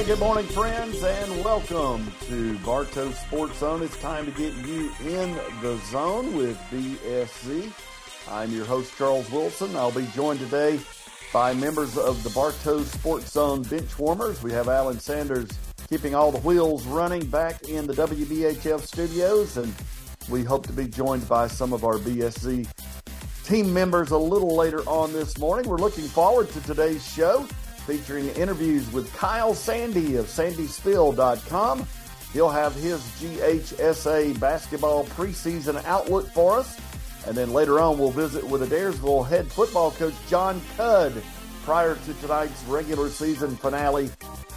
Okay, good morning, friends, and welcome to Bartow Sports Zone. It's time to get you in the zone with BSZ. I'm your host, Charles Wilson. I'll be joined today by members of the Bartow Sports Zone bench warmers. We have Alan Sanders keeping all the wheels running back in the WBHF studios, and we hope to be joined by some of our BSZ team members a little later on this morning. We're looking forward to today's show featuring interviews with Kyle Sandy of sandysspiel.com. He'll have his GHSA basketball preseason outlook for us. And then later on, we'll visit with Adairsville head football coach Jon Cudd prior to tonight's regular season finale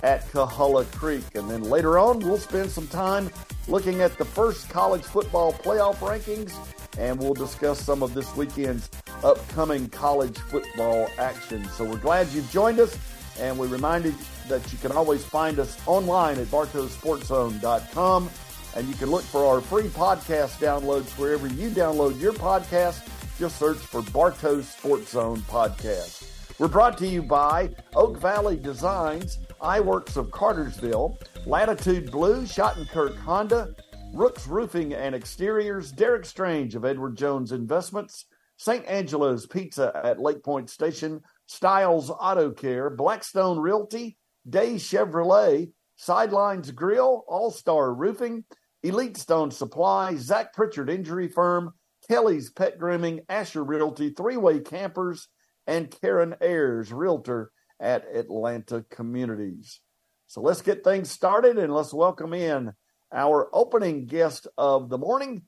at Coahulla Creek. And then later on, we'll spend some time looking at the first college football playoff rankings, and we'll discuss some of this weekend's upcoming college football action. So we're glad you've joined us. And we remind you that you can always find us online at bartowsportszone.com. And you can look for our free podcast downloads wherever you download your podcast. Just search for Bartow Sports Zone Podcast. We're brought to you by Oak Valley Designs, iWorks of Cartersville, Latitude Blue, Schottenkirk Honda, Rooks Roofing and Exteriors, Derek Strange of Edward Jones Investments, St. Angelo's Pizza at Lake Point Station, Styles Auto Care, Blackstone Realty, Day Chevrolet, Sidelines Grill, All Star Roofing, Elite Stone Supply, Zach Pritchard Injury Firm, Kelly's Pet Grooming, Asher Realty, Three Way Campers, and Karen Ayers, Realtor at Atlanta Communities. So let's get things started and let's welcome in our opening guest of the morning,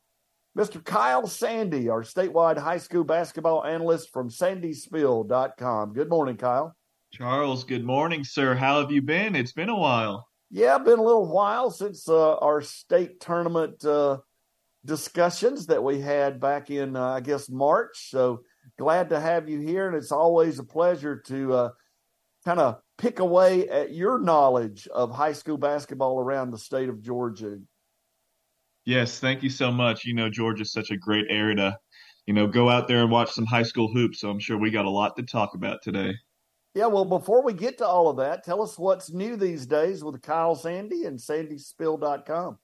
Mr. Kyle Sandy, our statewide high school basketball analyst from sandysspiel.com. Good morning, Kyle. Charles, good morning, sir. How have you been? It's been a while. Yeah, been a little while since uh, our state tournament uh, discussions that we had back in, uh, I guess, March. So glad to have you here. And it's always a pleasure to uh, kind of pick away at your knowledge of high school basketball around the state of Georgia. Yes, thank you so much. You know, Georgia's such a great area to, you know, go out there and watch some high school hoops. So I'm sure we got a lot to talk about today. Yeah, well, before we get to all of that, tell us what's new these days with Kyle Sandy and sandysspiel.com.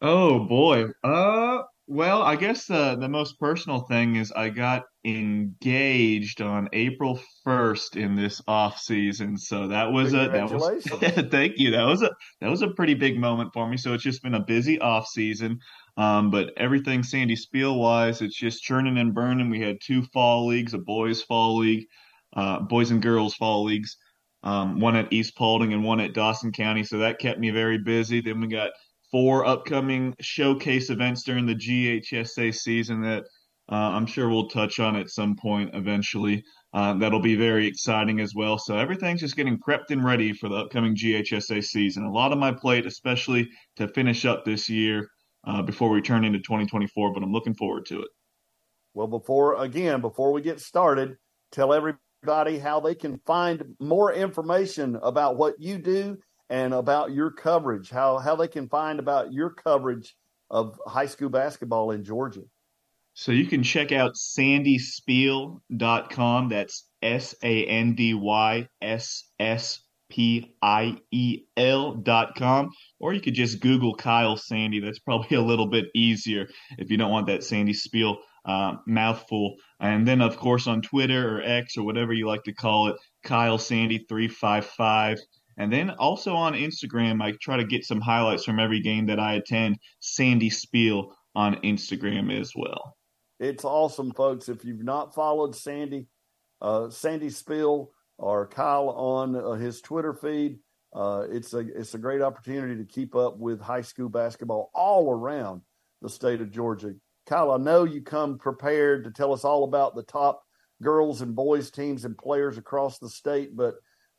Oh boy. Uh well, I guess the the most personal thing is I got engaged on April 1st in this off season. So that was a that was thank you. That was a that was a pretty big moment for me. So it's just been a busy off season. Um, but everything Sandy Spiel wise, it's just churning and burning. We had two fall leagues, a boys fall league, uh, boys and girls fall leagues, um, one at East Paulding and one at Dawson County. So that kept me very busy. Then we got four upcoming showcase events during the GHSA season that uh, I'm sure we'll touch on at some point eventually. Uh, that'll be very exciting as well. So everything's just getting prepped and ready for the upcoming GHSA season. A lot on my plate, especially to finish up this year uh, before we turn into 2024. But I'm looking forward to it. Well, before again, before we get started, tell everybody how they can find more information about what you do and about your coverage, how how they can find about your coverage of high school basketball in Georgia. So you can check out sandysspiel.com. That's S A N D Y S S P I E L dot com. Or you could just Google Kyle Sandy. That's probably a little bit easier if you don't want that Sandy Spiel uh, mouthful. And then, of course, on Twitter or X or whatever you like to call it, Kyle Sandy 355. And then also on Instagram, I try to get some highlights from every game that I attend. Sandy Spiel on Instagram as well. It's awesome, folks. If you've not followed Sandy, uh, Sandy Spiel or Kyle on uh, his Twitter feed, uh, it's a it's a great opportunity to keep up with high school basketball all around the state of Georgia. Kyle, I know you come prepared to tell us all about the top girls and boys teams and players across the state, but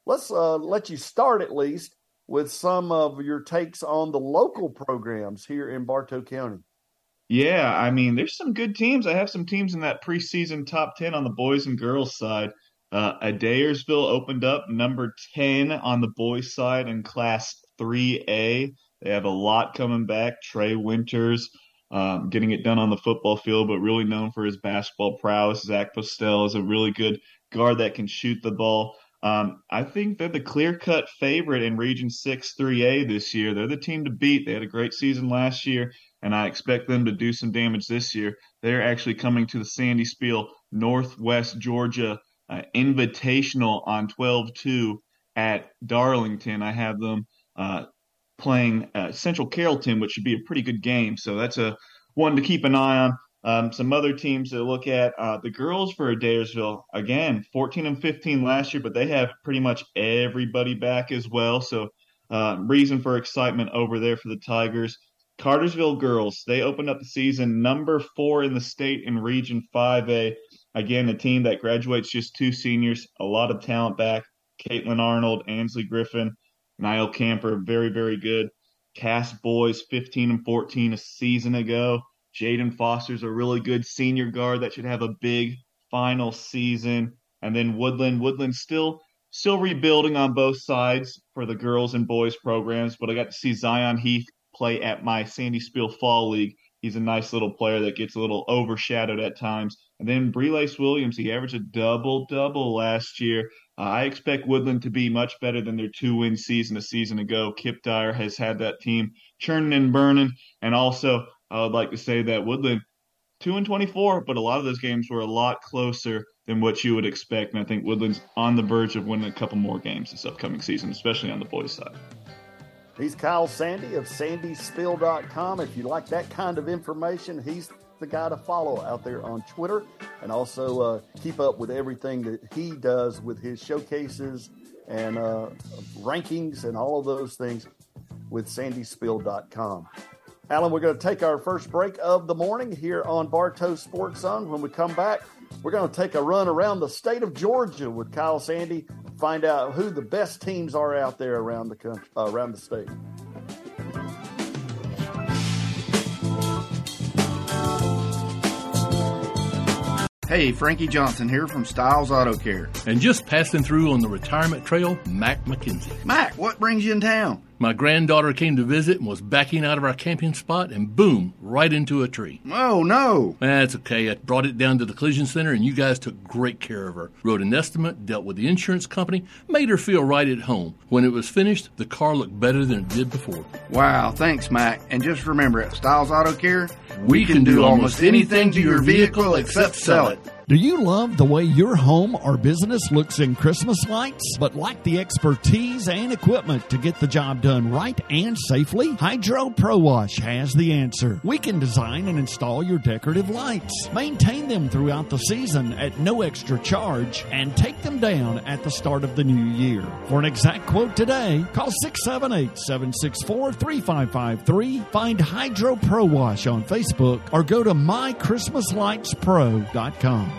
let's uh, let you start at least with some of your takes on the local programs here in Bartow County. Yeah, I mean, there's some good teams. I have some teams in that preseason top 10 on the boys and girls side. Uh, Adairsville opened up number 10 on the boys side in Class 3A. They have a lot coming back. Trey Winters um, getting it done on the football field, but really known for his basketball prowess. Zach Postel is a really good guard that can shoot the ball. Um, I think they're the clear cut favorite in Region 6 3A this year. They're the team to beat. They had a great season last year, and I expect them to do some damage this year. They're actually coming to the Sandy Spiel Northwest Georgia uh, Invitational on 12 2 at Darlington. I have them uh, playing uh, Central Carrollton, which should be a pretty good game. So that's a one to keep an eye on. Um, some other teams to look at uh, the girls for Adairsville again, 14 and 15 last year, but they have pretty much everybody back as well. So uh, reason for excitement over there for the Tigers. Cartersville girls, they opened up the season number four in the state in Region 5A. Again, a team that graduates just two seniors, a lot of talent back. Caitlin Arnold, Ansley Griffin, Niall Camper, very, very good. Cass boys, 15 and 14 a season ago. Jaden Foster's a really good senior guard that should have a big final season. And then Woodland, Woodland still still rebuilding on both sides for the girls and boys programs. But I got to see Zion Heath play at my Sandy Spiel Fall League. He's a nice little player that gets a little overshadowed at times. And then Brelace Williams, he averaged a double double last year. Uh, I expect Woodland to be much better than their two win season a season ago. Kip Dyer has had that team churning and burning. And also, I would like to say that Woodland, 2 and 24, but a lot of those games were a lot closer than what you would expect. And I think Woodland's on the verge of winning a couple more games this upcoming season, especially on the boys' side. He's Kyle Sandy of sandysspiel.com. If you like that kind of information, he's the guy to follow out there on Twitter and also uh, keep up with everything that he does with his showcases and uh, rankings and all of those things with sandysspiel.com. Alan, we're going to take our first break of the morning here on Bartow Sports Zone. When we come back, we're going to take a run around the state of Georgia with Kyle Sandy, find out who the best teams are out there around the country, uh, around the state. Hey, Frankie Johnson here from Styles Auto Care. And just passing through on the retirement trail, Mac McKenzie. Mac, what brings you in town? My granddaughter came to visit and was backing out of our camping spot and boom, right into a tree. Oh, no. That's okay. I brought it down to the collision center and you guys took great care of her. Wrote an estimate, dealt with the insurance company, made her feel right at home. When it was finished, the car looked better than it did before. Wow, thanks, Mac. And just remember at Styles Auto Care, we, we can, can, do almost anything to your vehicle except sell it. Do you love the way your home or business looks in Christmas lights, but lack the expertise and equipment to get the job done right and safely? Hydro Pro Wash has the answer. We can design and install your decorative lights, maintain them throughout the season at no extra charge, and take them down at the start of the new year. For an exact quote today, call 678 764 3553, find Hydro Pro Wash on Facebook, or go to mychristmaslightspro.com.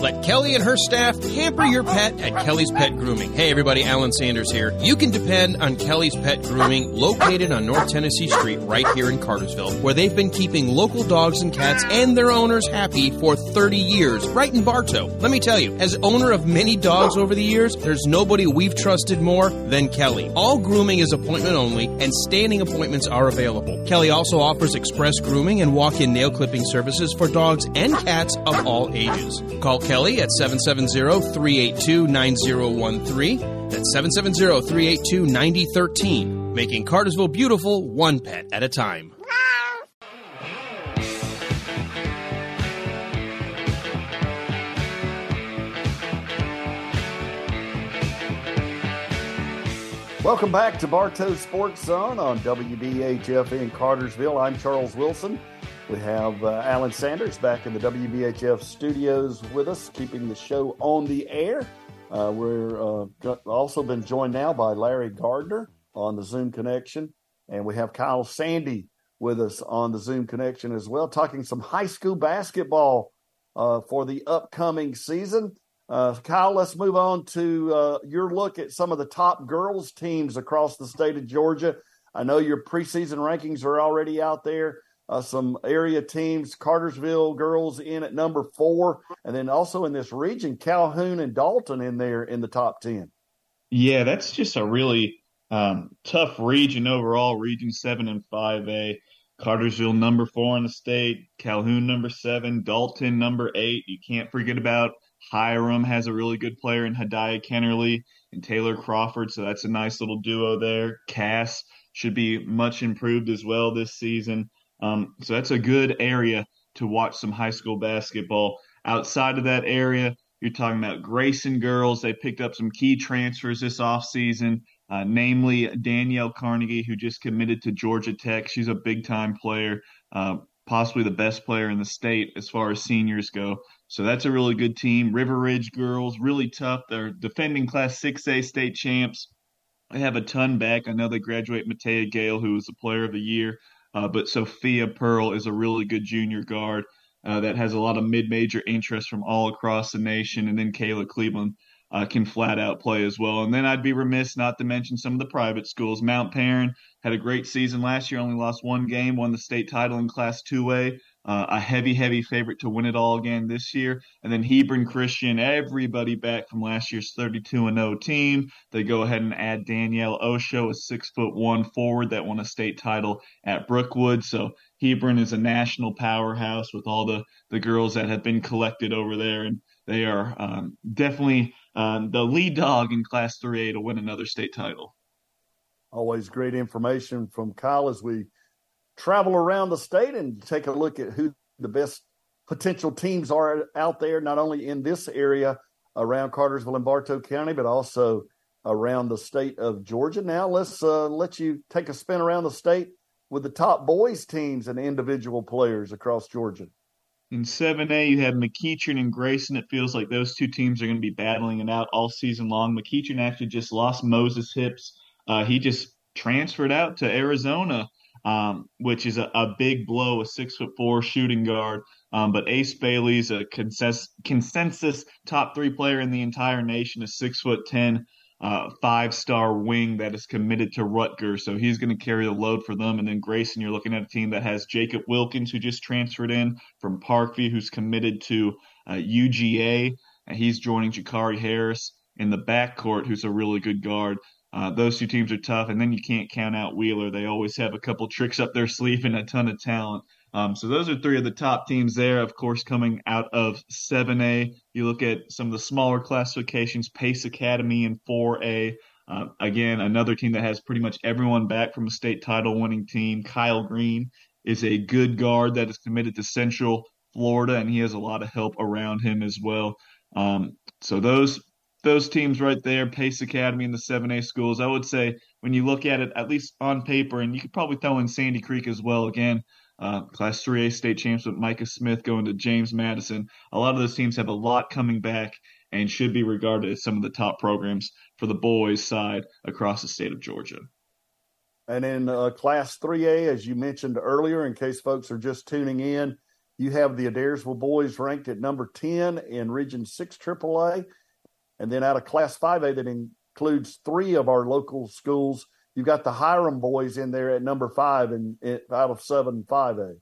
Let Kelly and her staff pamper your pet at Kelly's Pet Grooming. Hey everybody, Alan Sanders here. You can depend on Kelly's Pet Grooming located on North Tennessee Street right here in Cartersville, where they've been keeping local dogs and cats and their owners happy for 30 years, right in Bartow. Let me tell you, as owner of many dogs over the years, there's nobody we've trusted more than Kelly. All grooming is appointment only and standing appointments are available. Kelly also offers express grooming and walk-in nail clipping services for dogs and cats of all ages. Call Kelly at 770-382-9013. That's 770-382-9013. Making Cartersville beautiful one pet at a time. Welcome back to Bartow Sports Zone on WBHF in Cartersville. I'm Charles Wilson. We have uh, Alan Sanders back in the WBHF studios with us, keeping the show on the air. Uh, we're uh, also been joined now by Larry Gardner on the Zoom connection, and we have Kyle Sandy with us on the Zoom connection as well, talking some high school basketball uh, for the upcoming season. Uh, Kyle, let's move on to uh, your look at some of the top girls teams across the state of Georgia. I know your preseason rankings are already out there uh, some area teams, Cartersville girls in at number four, and then also in this region, Calhoun and Dalton in there in the top 10. Yeah, that's just a really um, tough region overall, Region 7 and 5A. Cartersville number four in the state, Calhoun number seven, Dalton number eight. You can't forget about Hiram has a really good player in Hadiah Kennerly and Taylor Crawford, so that's a nice little duo there. Cass should be much improved as well this season. Um, so that's a good area to watch some high school basketball. Outside of that area, you're talking about Grayson girls. They picked up some key transfers this offseason, uh, namely Danielle Carnegie, who just committed to Georgia Tech. She's a big time player, uh, possibly the best player in the state as far as seniors go. So that's a really good team. River Ridge girls, really tough. They're defending Class 6A state champs. They have a ton back. I know they graduate Matea Gale, who was the player of the year. Uh, but Sophia Pearl is a really good junior guard uh, that has a lot of mid-major interest from all across the nation. And then Kayla Cleveland uh, can flat out play as well. And then I'd be remiss not to mention some of the private schools. Mount Paran had a great season last year, only lost one game, won the state title in Class 2A. Uh, a heavy, heavy favorite to win it all again this year. And then Hebron Christian, everybody back from last year's 32 and 0 team. They go ahead and add Danielle Osho, a six foot one forward that won a state title at Brookwood. So Hebron is a national powerhouse with all the, the girls that have been collected over there. And they are um, definitely um, the lead dog in Class 3A to win another state title. Always great information from Kyle as we travel around the state and take a look at who the best potential teams are out there, not only in this area around Cartersville and Bartow County, but also around the state of Georgia. Now let's uh, let you take a spin around the state with the top boys teams and individual players across Georgia. In 7A, you have McEachern and Grayson. It feels like those two teams are going to be battling it out all season long. McEachern actually just lost Moses Hips. Uh, he just transferred out to Arizona um, which is a, a, big blow, a six foot four shooting guard. Um, but Ace Bailey's a consensus, consensus top three player in the entire nation, a six foot ten, uh, five star wing that is committed to Rutgers. So he's going to carry the load for them. And then Grayson, you're looking at a team that has Jacob Wilkins, who just transferred in from Parkview, who's committed to uh, UGA. And he's joining Jakari Harris in the backcourt, who's a really good guard. Uh, those two teams are tough, and then you can't count out Wheeler. They always have a couple tricks up their sleeve and a ton of talent. Um, so those are three of the top teams there. Of course, coming out of 7A, you look at some of the smaller classifications. Pace Academy in 4A. Uh, again, another team that has pretty much everyone back from a state title winning team. Kyle Green is a good guard that is committed to Central Florida, and he has a lot of help around him as well. Um, so those those teams right there, Pace Academy and the 7A schools, I would say when you look at it, at least on paper, and you could probably throw in Sandy Creek as well. Again, uh, Class 3A state champs with Micah Smith going to James Madison. A lot of those teams have a lot coming back and should be regarded as some of the top programs for the boys' side across the state of Georgia. And in uh, Class 3A, as you mentioned earlier, in case folks are just tuning in, you have the Adairsville boys ranked at number 10 in Region 6 AAA and then out of Class 5A, that includes three of our local schools, you've got the Hiram boys in there at number five and out of seven 5A.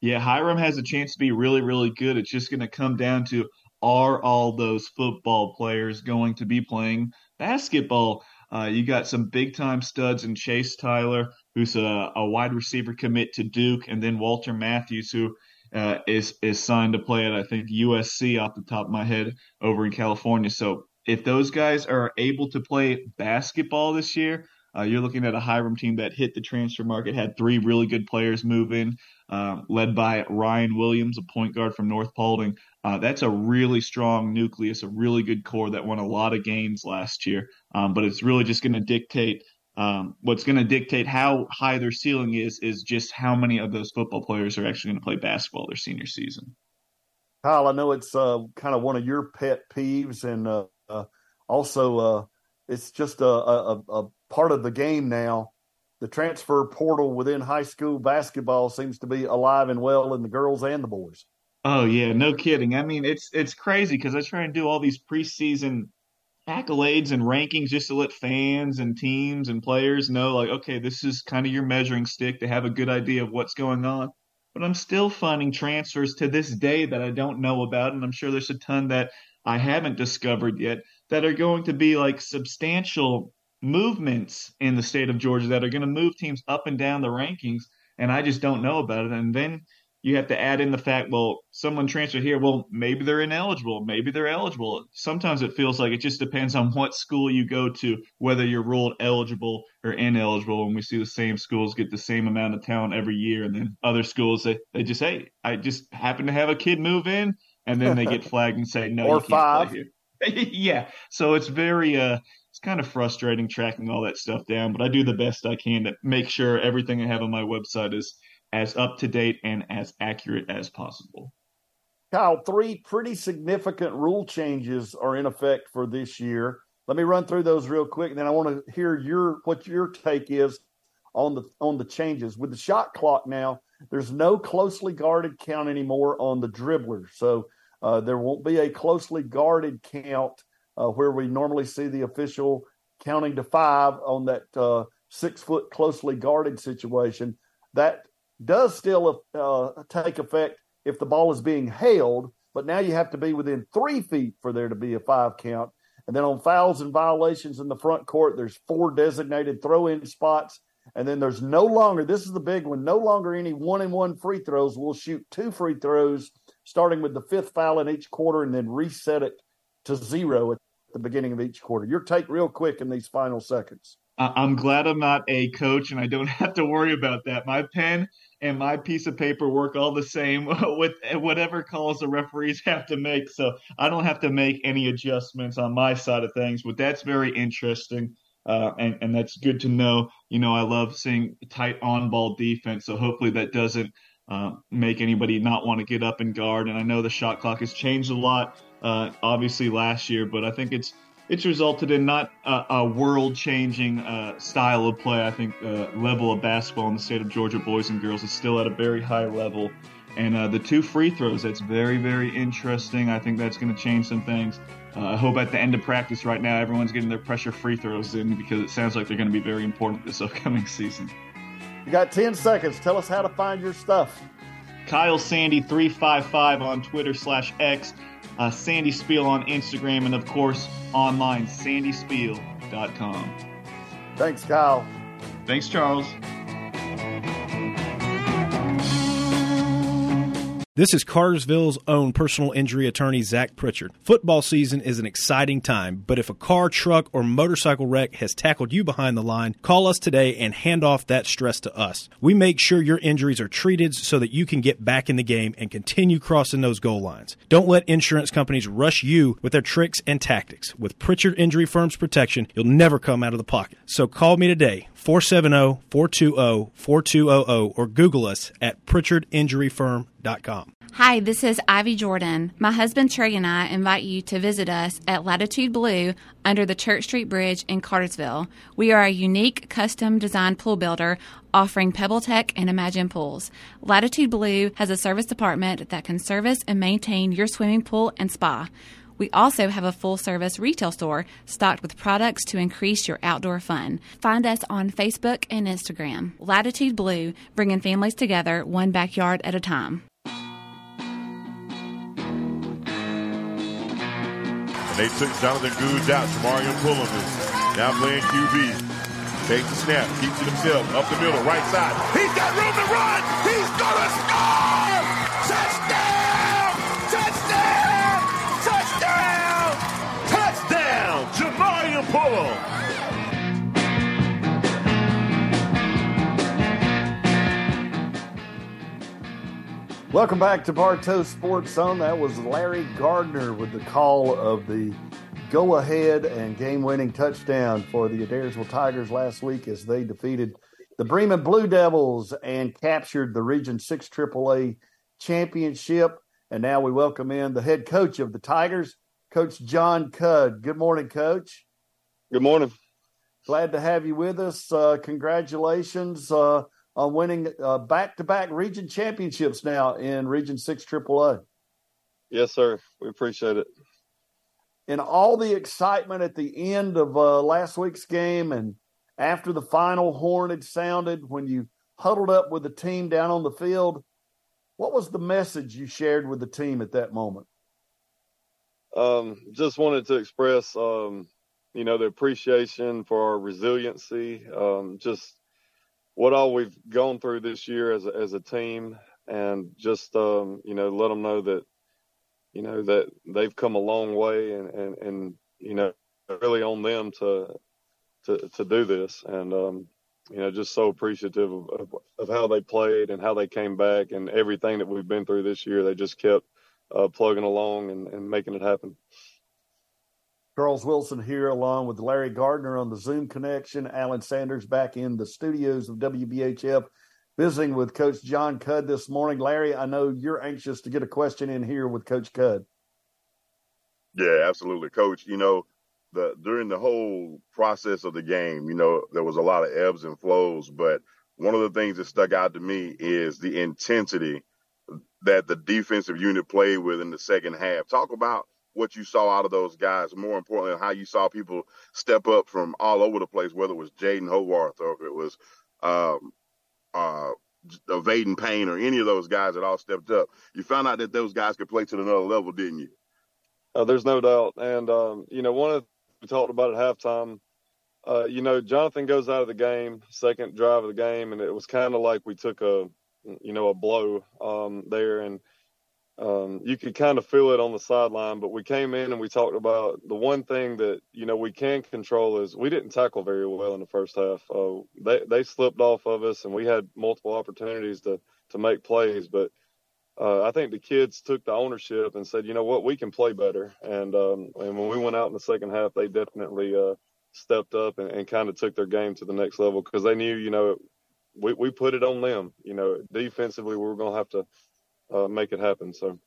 Yeah, Hiram has a chance to be really, really good. It's just going to come down to are all those football players going to be playing basketball? Uh, you got some big time studs in Chase Tyler, who's a, a, wide receiver commit to Duke, and then Walter Matthews, who uh, is is signed to play at I think USC off the top of my head over in California. So if those guys are able to play basketball this year, uh, you're looking at a Hiram team that hit the transfer market, had three really good players move in, uh, led by Ryan Williams, a point guard from North Paulding. Uh, that's a really strong nucleus, a really good core that won a lot of games last year. Um, but it's really just going to dictate um, what's going to dictate how high their ceiling is is just how many of those football players are actually going to play basketball their senior season. Kyle, I know it's uh, kind of one of your pet peeves, and uh, uh, also uh, it's just a, a, a, part of the game now. The transfer portal within high school basketball seems to be alive and well in the girls and the boys. Oh yeah, no kidding. I mean, it's it's crazy because I try and do all these preseason accolades and rankings just to let fans and teams and players know like okay this is kind of your measuring stick to have a good idea of what's going on. But i'm still finding transfers to this day that i don't know about and i'm sure there's a ton that i haven't discovered yet that are going to be like substantial movements in the state of georgia that are going to move teams up and down the rankings and i just don't know about it. And then you have to add in the fact, well, someone transferred here. Well, maybe they're ineligible. Maybe they're eligible. Sometimes it feels like it just depends on what school you go to, whether you're ruled eligible or ineligible. And we see the same schools get the same amount of talent every year. And then other schools, they, they just, hey, I just happen to have a kid move in. And then they get flagged and say, no, or you can't five. yeah. So it's very, uh, it's kind of frustrating tracking all that stuff down, but I do the best I can to make sure everything I have on my website is as up to date and as accurate as possible. Kyle, three pretty significant rule changes are in effect for this year. Let me run through those real quick, and then I want to hear your what your take is on the on the changes. With the shot clock now, there's no closely guarded count anymore on the dribbler, so uh, there won't be a closely guarded count uh, where we normally see the official counting to five on that uh, six foot closely guarded situation. That does still uh, take effect if the ball is being held, but now you have to be within three feet for there to be a five count. And then on fouls and violations in the front court, there's four designated throw in spots. And then there's no longer, this is the big one, no longer any one and one free throws. We'll shoot two free throws, starting with the fifth foul in each quarter, and then reset it to zero at the beginning of each quarter. Your take, real quick, in these final seconds. I'm glad I'm not a coach and I don't have to worry about that. My pen and my piece of paper work all the same with whatever calls the referees have to make. So I don't have to make any adjustments on my side of things. But that's very interesting. Uh, and, and that's good to know. You know, I love seeing tight on ball defense. So hopefully that doesn't uh, make anybody not want to get up and guard. And I know the shot clock has changed a lot, uh, obviously last year, but I think it's it's resulted in not a, a world-changing uh, style of play. I think the uh, level of basketball in the state of Georgia, boys and girls, is still at a very high level. And uh, the two free throws, that's very, very interesting. I think that's going to change some things. Uh, I hope at the end of practice right now, everyone's getting their pressure free throws in because it sounds like they're going to be very important this upcoming season. You got 10 seconds. Tell us how to find your stuff. Kyle Sandy 355 on Twitter slash X uh, Sandy Spiel on Instagram, and of course, online, sandysspiel.com. Thanks, Kyle. Thanks, Charles. This is Cartersville's own personal injury attorney, Zach Pritchard. Football season is an exciting time, but if a car, truck, or motorcycle wreck has tackled you behind the line, call us today and hand off that stress to us. We make sure your injuries are treated so that you can get back in the game and continue crossing those goal lines. Don't let insurance companies rush you with their tricks and tactics. With Pritchard Injury Firm's protection, you'll never come out of the pocket. So call me today, 470 420 4200, or Google us at PritchardInjuryFirm.com. Hi, this is Ivy Jordan. My husband Trey and I invite you to visit us at Latitude Blue under the Church Street Bridge in Cartersville. We are a unique custom designed pool builder offering PebbleTec and Imagine pools. Latitude Blue has a service department that can service and maintain your swimming pool and spa. We also have a full service retail store stocked with products to increase your outdoor fun. Find us on Facebook and Instagram. Latitude Blue, bringing families together one backyard at a time. They took Jonathan Goods out. Jamarian Pullen is now playing QB. Takes the snap, keeps it himself, up the middle, right side. He's got room to run. He's gonna score! Welcome back to Bartow Sports Zone. That was Larry Gardner with the call of the go ahead and game winning touchdown for the Adairsville Tigers last week as they defeated the Bremen Blue Devils and captured the Region 6 AAA championship. And now we welcome in the head coach of the Tigers, Coach Jon Cudd. Good morning, Coach. Good morning. Glad to have you with us. Uh, congratulations uh, on winning back to back region championships now in Region 6 AAA. Yes, sir. We appreciate it. In all the excitement at the end of uh, last week's game and after the final horn had sounded, when you huddled up with the team down on the field, what was the message you shared with the team at that moment? Um, just wanted to express, um, you know, the appreciation for our resiliency, um, just what all we've gone through this year as a, as a team, and just um, you know let them know that you know that they've come a long way, and and, and you know really on them to to to do this, and um, you know just so appreciative of, of, of how they played and how they came back and everything that we've been through this year. They just kept uh, plugging along and, and making it happen. Charles Wilson here, along with Larry Gardner on the Zoom connection. Alan Sanders back in the studios of WBHF, visiting with Coach Jon Cudd this morning. Larry, I know you're anxious to get a question in here with Coach Cudd. Yeah, absolutely, Coach. You know, the during the whole process of the game, you know, there was a lot of ebbs and flows, but one of the things that stuck out to me is the intensity that the defensive unit played with in the second half. Talk about what you saw out of those guys. More importantly, how you saw people step up from all over the place, whether it was Jaden Howarth or if it was um, uh, Vaden Payne or any of those guys that all stepped up. You found out that those guys could play to another level, didn't you? Uh, there's no doubt. And, um, you know, one of we talked about at halftime, uh, you know, Jonathan goes out of the game, second drive of the game, and it was kind of like we took a, you know, a blow um, there. And, um, you could kind of feel it on the sideline, but we came in and we talked about the one thing that you know we can control is we didn't tackle very well in the first half. Uh, they they slipped off of us, and we had multiple opportunities to to make plays, but uh, I think the kids took the ownership and said, you know what, we can play better. And um, and when we went out in the second half, they definitely uh, stepped up and, and kind of took their game to the next level because they knew, you know, we we put it on them. You know, defensively, we were going to have to uh, make it happen. So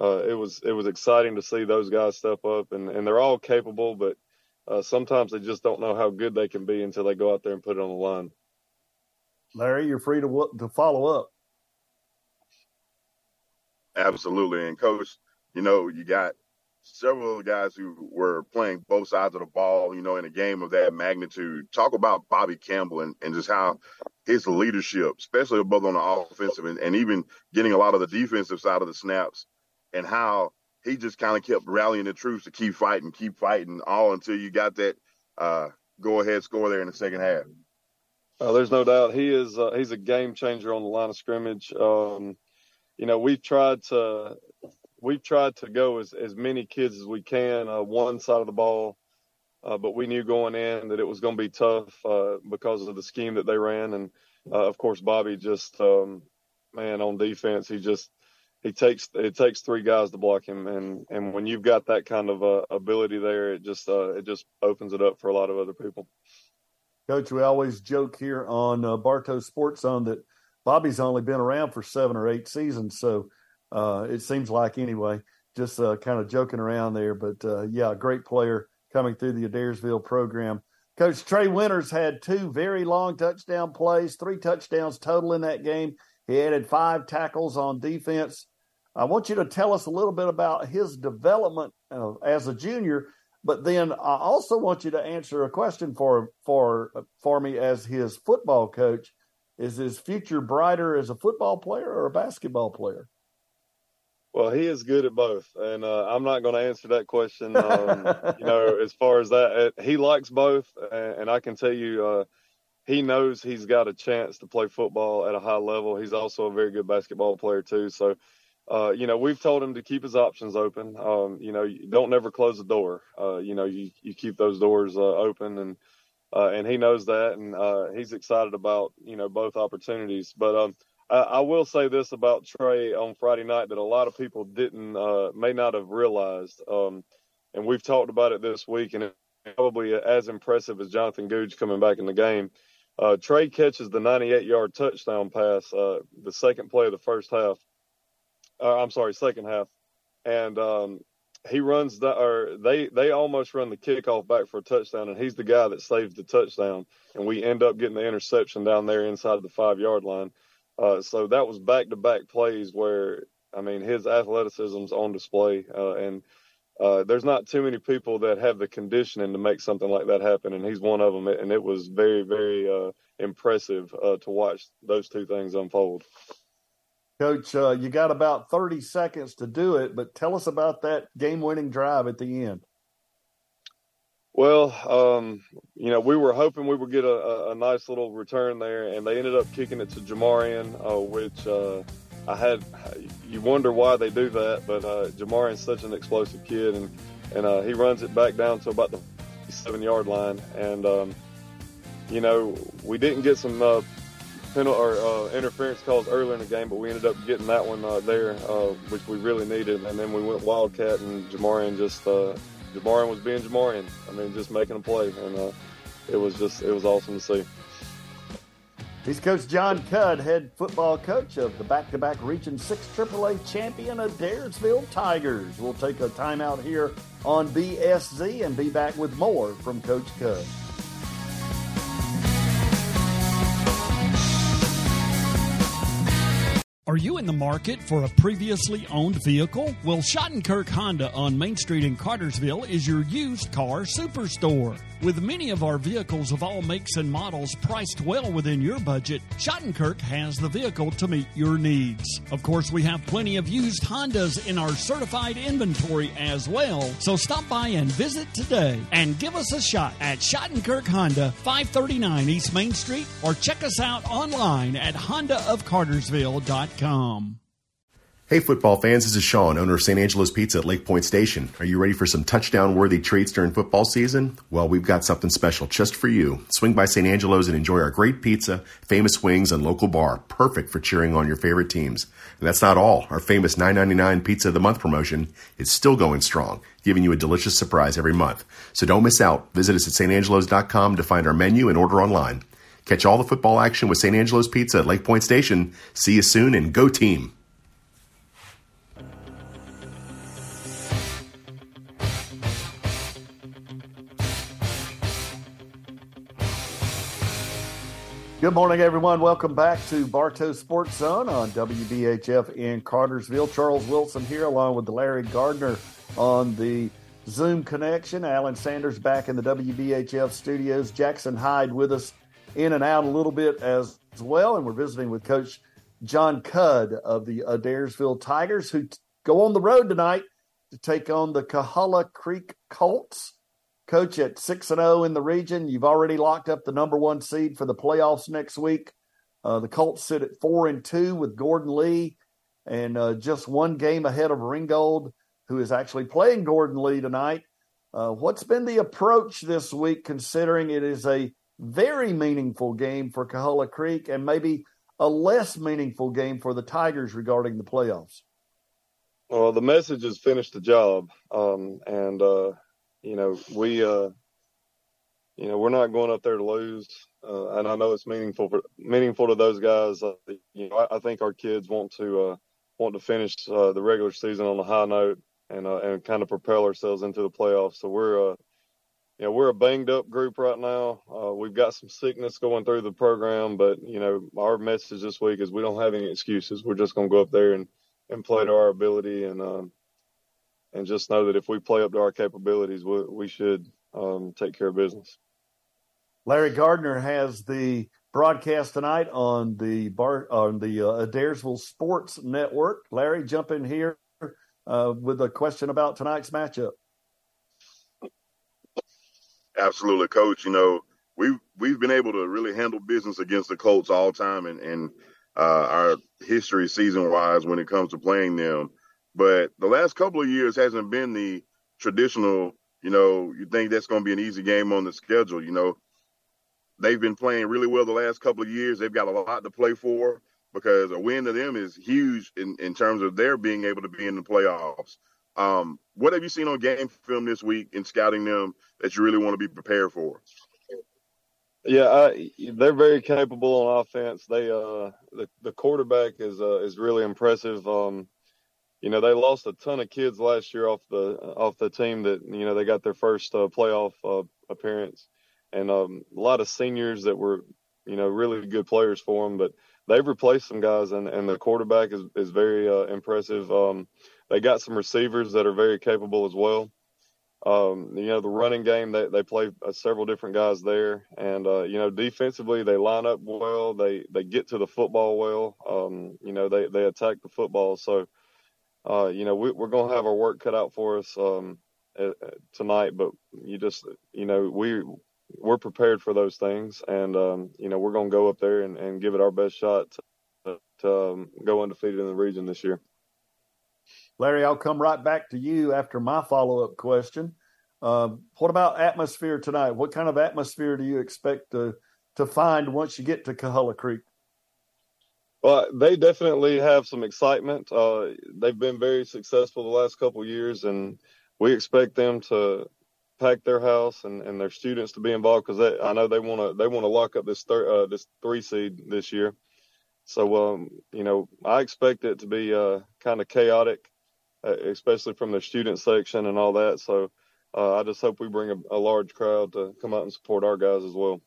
uh, it was it was exciting to see those guys step up, and, and they're all capable, but uh, sometimes they just don't know how good they can be until they go out there and put it on the line. Larry, you're free to to follow up. Absolutely, and coach, you know you got several guys who were playing both sides of the ball, you know, in a game of that magnitude. Talk about Bobby Campbell and, and just how his leadership, especially both on the offensive and, and even getting a lot of the defensive side of the snaps, and how he just kind of kept rallying the troops to keep fighting, keep fighting, all until you got that uh, go ahead score there in the second half. Uh, there's no doubt he is. Uh, he's a game changer on the line of scrimmage. Um, you know, we've tried to we've tried to go as, as many kids as we can uh, one side of the ball, uh, but we knew going in that it was going to be tough uh, because of the scheme that they ran, and uh, of course Bobby just um, man on defense he just he takes it takes three guys to block him, and and when you've got that kind of uh, ability there, it just uh, it just opens it up for a lot of other people. Coach, we always joke here on Bartow Sports Zone that Bobby's only been around for seven or eight seasons, so uh, it seems like anyway. Just uh, kind of joking around there, but uh, yeah, great player coming through the Adairsville program. Coach Trey Winters had two very long touchdown plays, three touchdowns total in that game. He added five tackles on defense. I want you to tell us a little bit about his development uh, as a junior, but then I also want you to answer a question for for for me as his football coach. Is his future brighter as a football player or a basketball player? Well, he is good at both, and uh, I'm not going to answer that question. Um, you know, as far as that, he likes both, and, and I can tell you, uh, he knows he's got a chance to play football at a high level. He's also a very good basketball player too. So, uh, you know, we've told him to keep his options open. Um, you know, don't never close the door. Uh, you know, you you keep those doors uh, open, and uh, and he knows that, and he's excited about you know both opportunities. But um, I, I will say this about Trey on Friday night that a lot of people didn't, uh, may not have realized. Um, and we've talked about it this week, and probably as impressive as Jonathan Googe coming back in the game. Uh, Trey catches the 98 yard touchdown pass, uh, the second play of the first half. Uh, I'm sorry, second half. And um, he runs the, or they, they almost run the kickoff back for a touchdown, and he's the guy that saves the touchdown. And we end up getting the interception down there inside the five yard line. Uh, so that was back to back plays where, I mean, his athleticism's on display. Uh, and uh, there's not too many people that have the conditioning to make something like that happen. And he's one of them. And it was very, very uh, impressive uh, to watch those two things unfold. Coach, you got about 30 seconds to do it, but tell us about that game winning drive at the end. Well, um, you know, we were hoping we would get a, a, nice little return there, and they ended up kicking it to Jamarian, uh, which, uh, I had you wonder why they do that, but uh, Jamarian's such an explosive kid, and and uh, he runs it back down to about the seven yard line, and um, you know we didn't get some uh, penalty or uh, interference calls earlier in the game, but we ended up getting that one there, which we really needed, and then we went wildcat, and Jamarian just Jamarian was being Jamarian. I mean, just making a play, and uh, it was just it was awesome to see. He's Coach Jon Cudd, head football coach of the back-to-back Region 6 AAA champion of Adairsville Tigers. We'll take a timeout here on BSZ and be back with more from Coach Cudd. Are you in the market for a previously owned vehicle? Well, Schottenkirk Honda on Main Street in Cartersville is your used car superstore. With many of our vehicles of all makes and models priced well within your budget, Schottenkirk has the vehicle to meet your needs. Of course, we have plenty of used Hondas in our certified inventory as well, so stop by and visit today and give us a shot at Schottenkirk Honda, 539 East Main Street, or check us out online at hondaofcartersville.com. Hey, football fans, this is Sean, owner of St. Angelo's Pizza at Lake Point Station. Are you ready for some touchdown worthy treats during football season? Well, we've got something special just for you. Swing by St. Angelo's and enjoy our great pizza, famous wings, and local bar, perfect for cheering on your favorite teams. And that's not all. Our famous $9.99 Pizza of the Month promotion is still going strong, giving you a delicious surprise every month. So don't miss out. Visit us at stangelos.com to find our menu and order online. Catch all the football action with St. Angelo's Pizza at Lake Point Station. See you soon and go team! Good morning, everyone. Welcome back to Bartow Sports Zone on WBHF in Cartersville. Charles Wilson here, along with Larry Gardner on the Zoom connection. Alan Sanders back in the WBHF studios. Jackson Hyde with us in and out a little bit as well. And we're visiting with Coach Jon Cudd of the Adairsville Tigers, who go on the road tonight to take on the Coahulla Creek Colts. Coach at 6 and 0 in the region. You've already locked up the number one seed for the playoffs next week. Uh, the Colts sit at 4 and 2 with Gordon Lee and uh, just one game ahead of Ringgold, who is actually playing Gordon Lee tonight. Uh, what's been the approach this week, considering it is a very meaningful game for Coahulla Creek and maybe a less meaningful game for the Tigers regarding the playoffs? Well, the message is finish the job. Um, and, uh, you know, we, uh, you know, we're not going up there to lose. Uh, and I know it's meaningful for meaningful to those guys. Uh, you know, I, I, think our kids want to uh, want to finish uh, the regular season on a high note and uh, and kind of propel ourselves into the playoffs. So we're, uh, you know, we're a banged up group right now. we've got some sickness going through the program, but you know, our message this week is we don't have any excuses. We're just going to go up there and and play to our ability and um, and just know that if we play up to our capabilities, we, we should um, take care of business. Larry Gardner has the broadcast tonight on the bar on the uh, Adairsville Sports Network. Larry, jump in here uh, with a question about tonight's matchup. Absolutely, Coach. You know we've we've been able to really handle business against the Colts all time, and and uh, our history season wise when it comes to playing them. But the last couple of years hasn't been the traditional, you know, you think that's going to be an easy game on the schedule. You know, they've been playing really well the last couple of years. They've got a lot to play for because a win to them is huge in, in terms of their being able to be in the playoffs. Um, what have you seen on game film this week in scouting them that you really want to be prepared for? Yeah, I, they're very capable on offense. They uh, the the quarterback is uh, is really impressive. Um, you know they lost a ton of kids last year off the off the team that you know they got their first uh, playoff uh, appearance, and um, a lot of seniors that were you know really good players for them. But they've replaced some guys, and, and the quarterback is is very uh, impressive. Um, they got some receivers that are very capable as well. Um, you know the running game they they play uh, several different guys there, and uh, you know defensively they line up well. They they get to the football well. Um, you know they they attack the football so uh, you know, we, are going to have our work cut out for us um, tonight. But you just, you know, we we're prepared for those things, and um, you know, we're going to go up there and, and give it our best shot to to um, go undefeated in the region this year. Larry, I'll come right back to you after my follow up question. Uh, what about atmosphere tonight? What kind of atmosphere do you expect to to find once you get to Coahulla Creek? Well, they definitely have some excitement. Uh, they've been very successful the last couple years, and we expect them to pack their house and, and their students to be involved because I know they want to they want to lock up this thir- uh, this three seed this year. So um, you know, I expect it to be uh, kind of chaotic, uh, especially from the student section and all that. So uh, I just hope we bring a, a large crowd to come out and support our guys as well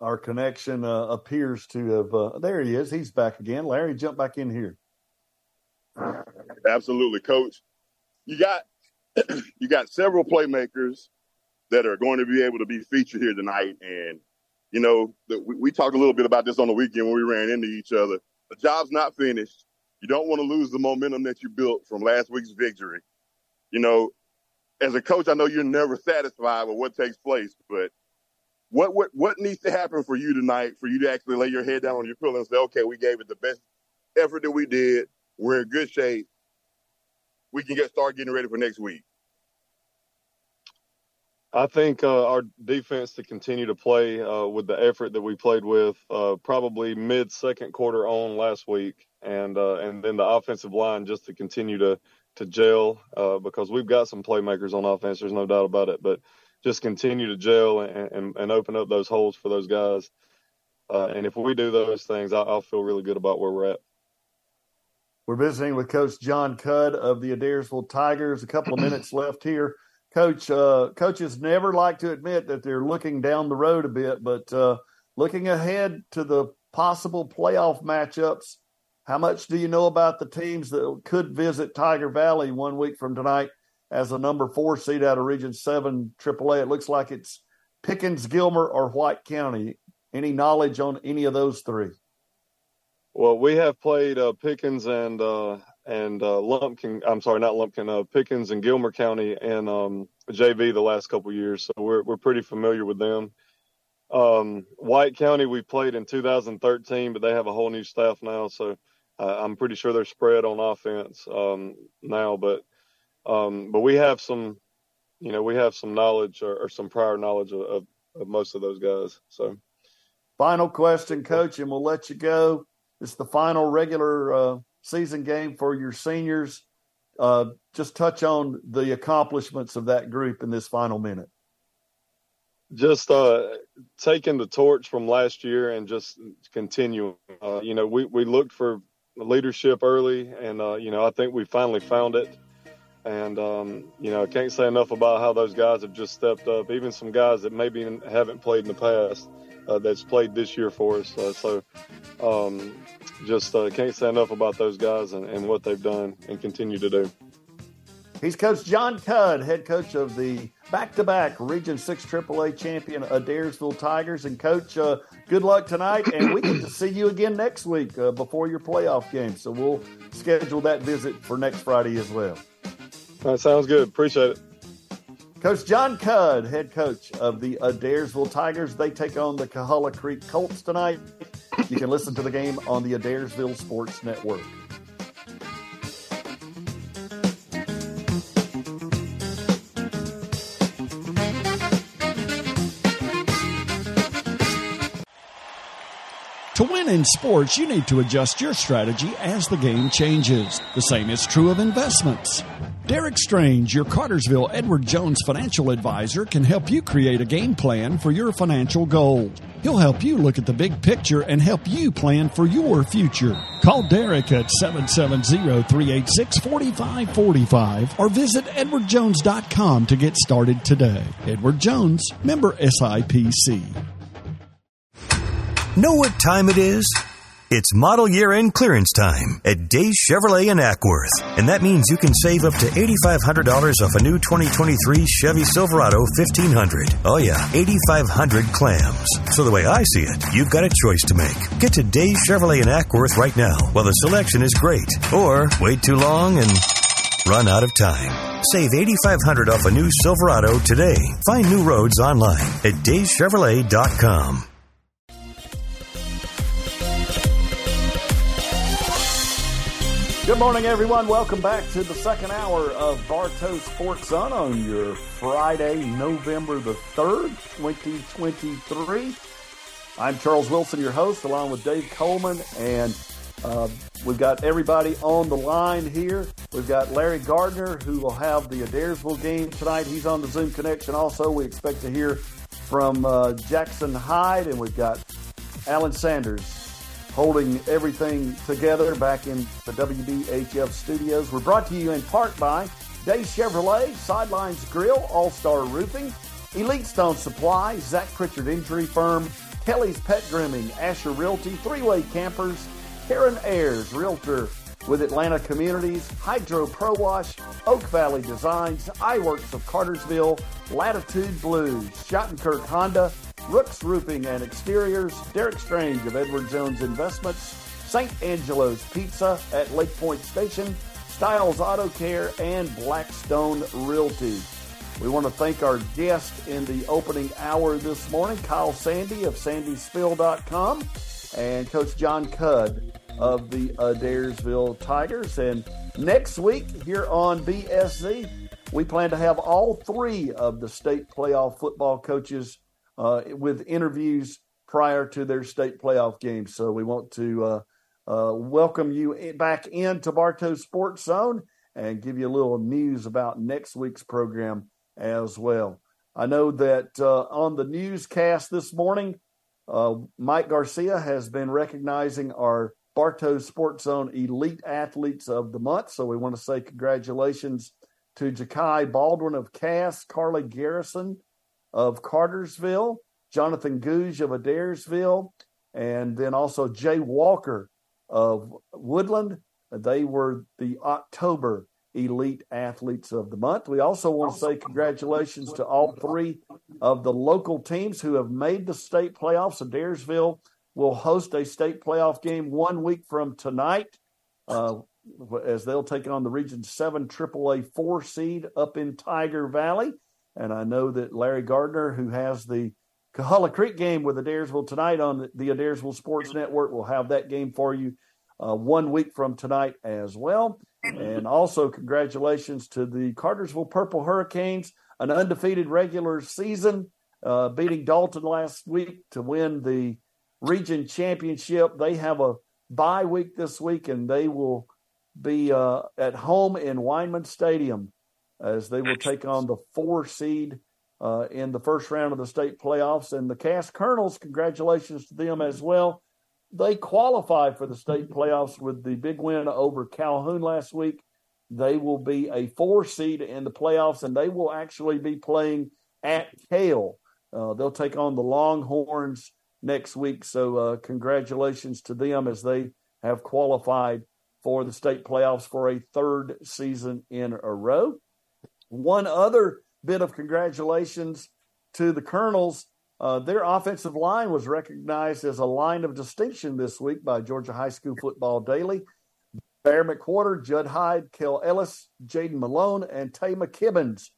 our connection uh, appears to have. Uh, there he is. He's back again. Larry, jump back in here. Absolutely, Coach. You got you got several playmakers that are going to be able to be featured here tonight, and you know we, we talked a little bit about this on the weekend when we ran into each other. The job's not finished. You don't want to lose the momentum that you built from last week's victory. You know, as a coach, I know you're never satisfied with what takes place, but what what what needs to happen for you tonight for you to actually lay your head down on your pillow and say, okay, we gave it the best effort that we did. We're in good shape. We can get start getting ready for next week. I think uh, our defense to continue to play uh, with the effort that we played with, uh, probably mid second quarter on last week, and uh, and then the offensive line just to continue to to gel uh, because we've got some playmakers on offense. There's no doubt about it, but just continue to gel and, and, and open up those holes for those guys. Uh, and if we do those things, I, will feel really good about where we're at. We're visiting with Coach Jon Cudd of the Adairsville Tigers. A couple of minutes left here. Coach, uh, coaches never like to admit that they're looking down the road a bit, but uh, looking ahead to the possible playoff matchups, how much do you know about the teams that could visit Tiger Valley one week from tonight as a number four seed out of Region 7 AAA. It looks like it's Pickens, Gilmer, or White County. Any knowledge on any of those three? Well, we have played uh, Pickens and uh, and uh, Lumpkin. I'm sorry, not Lumpkin. Uh, Pickens and Gilmer County and um, JV the last couple years, so we're we're pretty familiar with them. Um, White County we played in 2013, but they have a whole new staff now, so uh, I'm pretty sure they're spread on offense um, now. But um, but we have some, you know, we have some knowledge or, or some prior knowledge of, of, of, most of those guys. So, final question, coach, and we'll let you go. It's the final regular uh, season game for your seniors. Uh, just touch on the accomplishments of that group in this final minute. Just uh, taking the torch from last year and just continuing. Uh, you know, we, we looked for leadership early, and uh, you know, I think we finally found it. And, um, you know, I can't say enough about how those guys have just stepped up, even some guys that maybe haven't played in the past uh, that's played this year for us. Uh, so um, just uh, can't say enough about those guys and, and, what they've done and continue to do. He's Coach Jon Cudd, head coach of the back to back Region 6 AAA champion Adairsville Tigers. And, Coach, uh, good luck tonight. And we get to see you again next week uh, before your playoff game. So we'll schedule that visit for next Friday as well. That sounds good. Appreciate it. Coach Jon Cudd, head coach of the Adairsville Tigers. They take on the Coahulla Creek Colts tonight. You can listen to the game on the Adairsville Sports Network. To win in sports, you need to adjust your strategy as the game changes. The same is true of investments. Derek Strange, your Cartersville Edward Jones financial advisor, can help you create a game plan for your financial goals. He'll help you look at the big picture and help you plan for your future. Call Derek at 770-386-4545 or visit edwardjones.com to get started today. Edward Jones, member SIPC. Know what time it is? It's model year end clearance time at Days Chevrolet in Acworth. And that means you can save up to $8,500 off a new 2023 Chevy Silverado 1500. Oh, yeah, 8,500 clams. So, the way I see it, you've got a choice to make. Get to Days Chevrolet in Acworth right now while the selection is great. Or wait too long and run out of time. Save 8500 off a new Silverado today. Find new roads online at dayschevrolet.com. Good morning, everyone. Welcome back to the second hour of Bartow Sports Zone on your Friday, November the 3rd, 2023. I'm Charles Wilson, your host, along with Dave Coleman, and uh, we've got everybody on the line here. We've got Larry Gardner, who will have the Adairsville game tonight. He's on the Zoom connection also. We expect to hear from uh, Jackson Hyde, and we've got Alan Sanders holding everything together back in the WBHF studios. We're brought to you in part by Day Chevrolet, Sidelines Grill, All Star Roofing, Elite Stone Supply, Zach Pritchard Injury Firm, Kelly's Pet Grooming, Asher Realty, Three Way Campers, Karen Ayers, Realtor with Atlanta Communities, Hydro Pro Wash, Oak Valley Designs, iWorks of Cartersville, Latitude Blues, Shottenkirk Honda, Rooks Roofing and Exteriors, Derek Strange of Edward Jones Investments, St. Angelo's Pizza at Lake Point Station, Styles Auto Care, and Blackstone Realty. We want to thank our guest in the opening hour this morning, Kyle Sandy of sandysspiel.com, and Coach Jon Cudd of the Adairsville Tigers. And next week here on BSZ, we plan to have all three of the state playoff football coaches uh, with interviews prior to their state playoff games. So we want to uh, uh, welcome you back into Bartow Sports Zone and give you a little news about next week's program as well. I know that uh, on the newscast this morning, uh, Mike Garcia has been recognizing our Bartow Sports Zone Elite Athletes of the Month. So we want to say congratulations to Jakai Baldwin of Cass, Carly Garrison of Cartersville, Jonathan Gouge of Adairsville, and then also Jay Walker of Woodland. They were the October Elite Athletes of the Month. We also want to say congratulations to all three of the local teams who have made the state playoffs. Adairsville will host a state playoff game one week from tonight. Uh, as they'll take on the Region 7 AAA 4 seed up in Tiger Valley. And I know that Larry Gardner, who has the Coahulla Creek game with Adairsville tonight on the, the Adairsville Sports Network, will have that game for you uh, one week from tonight as well. And also, congratulations to the Cartersville Purple Hurricanes, an undefeated regular season, uh, beating Dalton last week to win the region championship. They have a bye week this week, and they will be uh, at home in Weinman Stadium as they will take on the four seed uh, in the first round of the state playoffs. And the Cass Colonels, congratulations to them as well. They qualified for the state playoffs with the big win over Calhoun last week. They will be a four seed in the playoffs, and they will actually be playing at Kell. Uh, they'll take on the Longhorns next week. So, uh, congratulations to them as they have qualified for the state playoffs for a third season in a row. One other bit of congratulations to the Colonels. Uh, their offensive line was recognized as a line of distinction this week by Georgia High School Football Daily. Bear McWhorter, Judd Hyde, Kel Ellis, Jaden Malone, and Tay McKibbins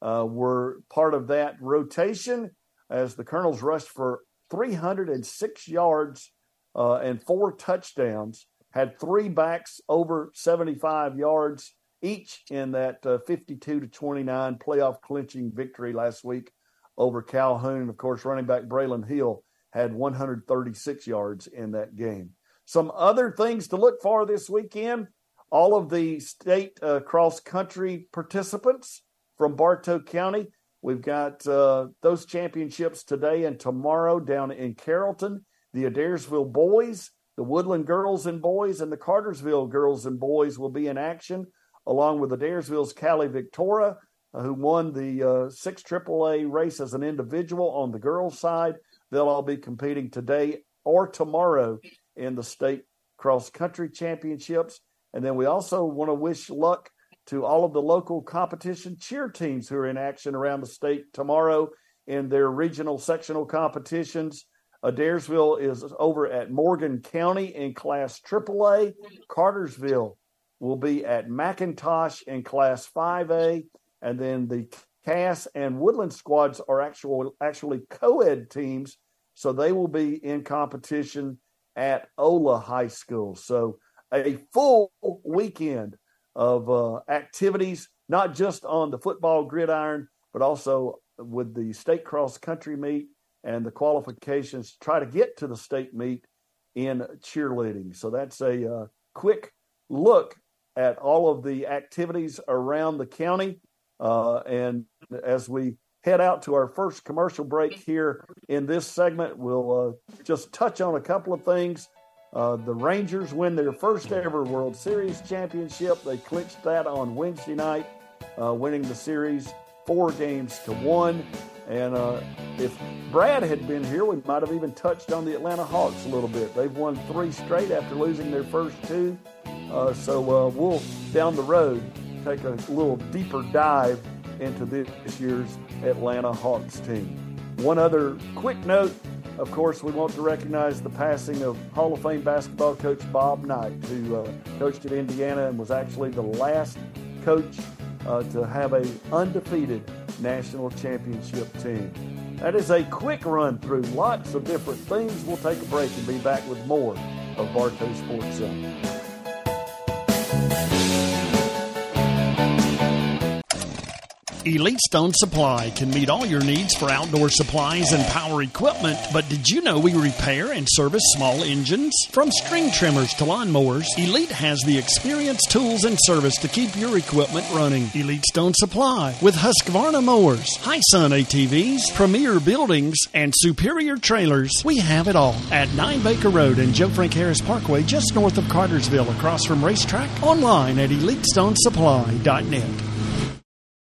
uh, were part of that rotation as the Colonels rushed for 306 yards uh, and four touchdowns, had three backs over 75 yards each in that uh, 52 to 29 playoff clinching victory last week over Calhoun. Of course, running back Braylon Hill had 136 yards in that game. Some other things to look for this weekend all of the state uh, cross country participants from Bartow County. We've got uh, those championships today and tomorrow down in Carrollton. The Adairsville boys, the Woodland girls and boys, and the Cartersville girls and boys will be in action along with Adairsville's Callie Victoria, uh, who won the uh, six AAA race as an individual on the girls' side. They'll all be competing today or tomorrow in the state cross country championships. And then we also want to wish luck to all of the local competition cheer teams who are in action around the state tomorrow in their regional sectional competitions. Adairsville is over at Morgan County in Class AAA. Cartersville will be at McIntosh in Class 5A, and then the Cass and Woodland squads are actual, actually co-ed teams, so they will be in competition at Ola High School. So a full weekend of uh, activities, not just on the football gridiron, but also with the state cross country meet and the qualifications to try to get to the state meet in cheerleading. So that's a uh, quick look at all of the activities around the county. Uh, and as we head out to our first commercial break here in this segment, we'll uh, just touch on a couple of things. Uh, the Rangers win their first ever World Series championship. They clinched that on Wednesday night, uh, winning the series four games to one. And uh, if Brad had been here, we might have even touched on the Atlanta Hawks a little bit. They've won three straight after losing their first two. Uh, so uh, we'll down the road take a little deeper dive into this year's Atlanta Hawks team. One other quick note of course, we want to recognize the passing of Hall of Fame basketball coach Bob Knight, who uh, coached at Indiana and was actually the last coach uh, to have a undefeated national championship team. That is a quick run through lots of different things. We'll take a break and be back with more of Bartow Sports Zone. Elite Stone Supply can meet all your needs for outdoor supplies and power equipment. But did you know we repair and service small engines? From string trimmers to lawnmowers, Elite has the experience, tools, and service to keep your equipment running. Elite Stone Supply with Husqvarna mowers, Hisun ATVs, premier buildings, and superior trailers. We have it all at 9 Baker Road and Joe Frank Harris Parkway, just north of Cartersville, across from RaceTrac. Online at EliteStoneSupply.net.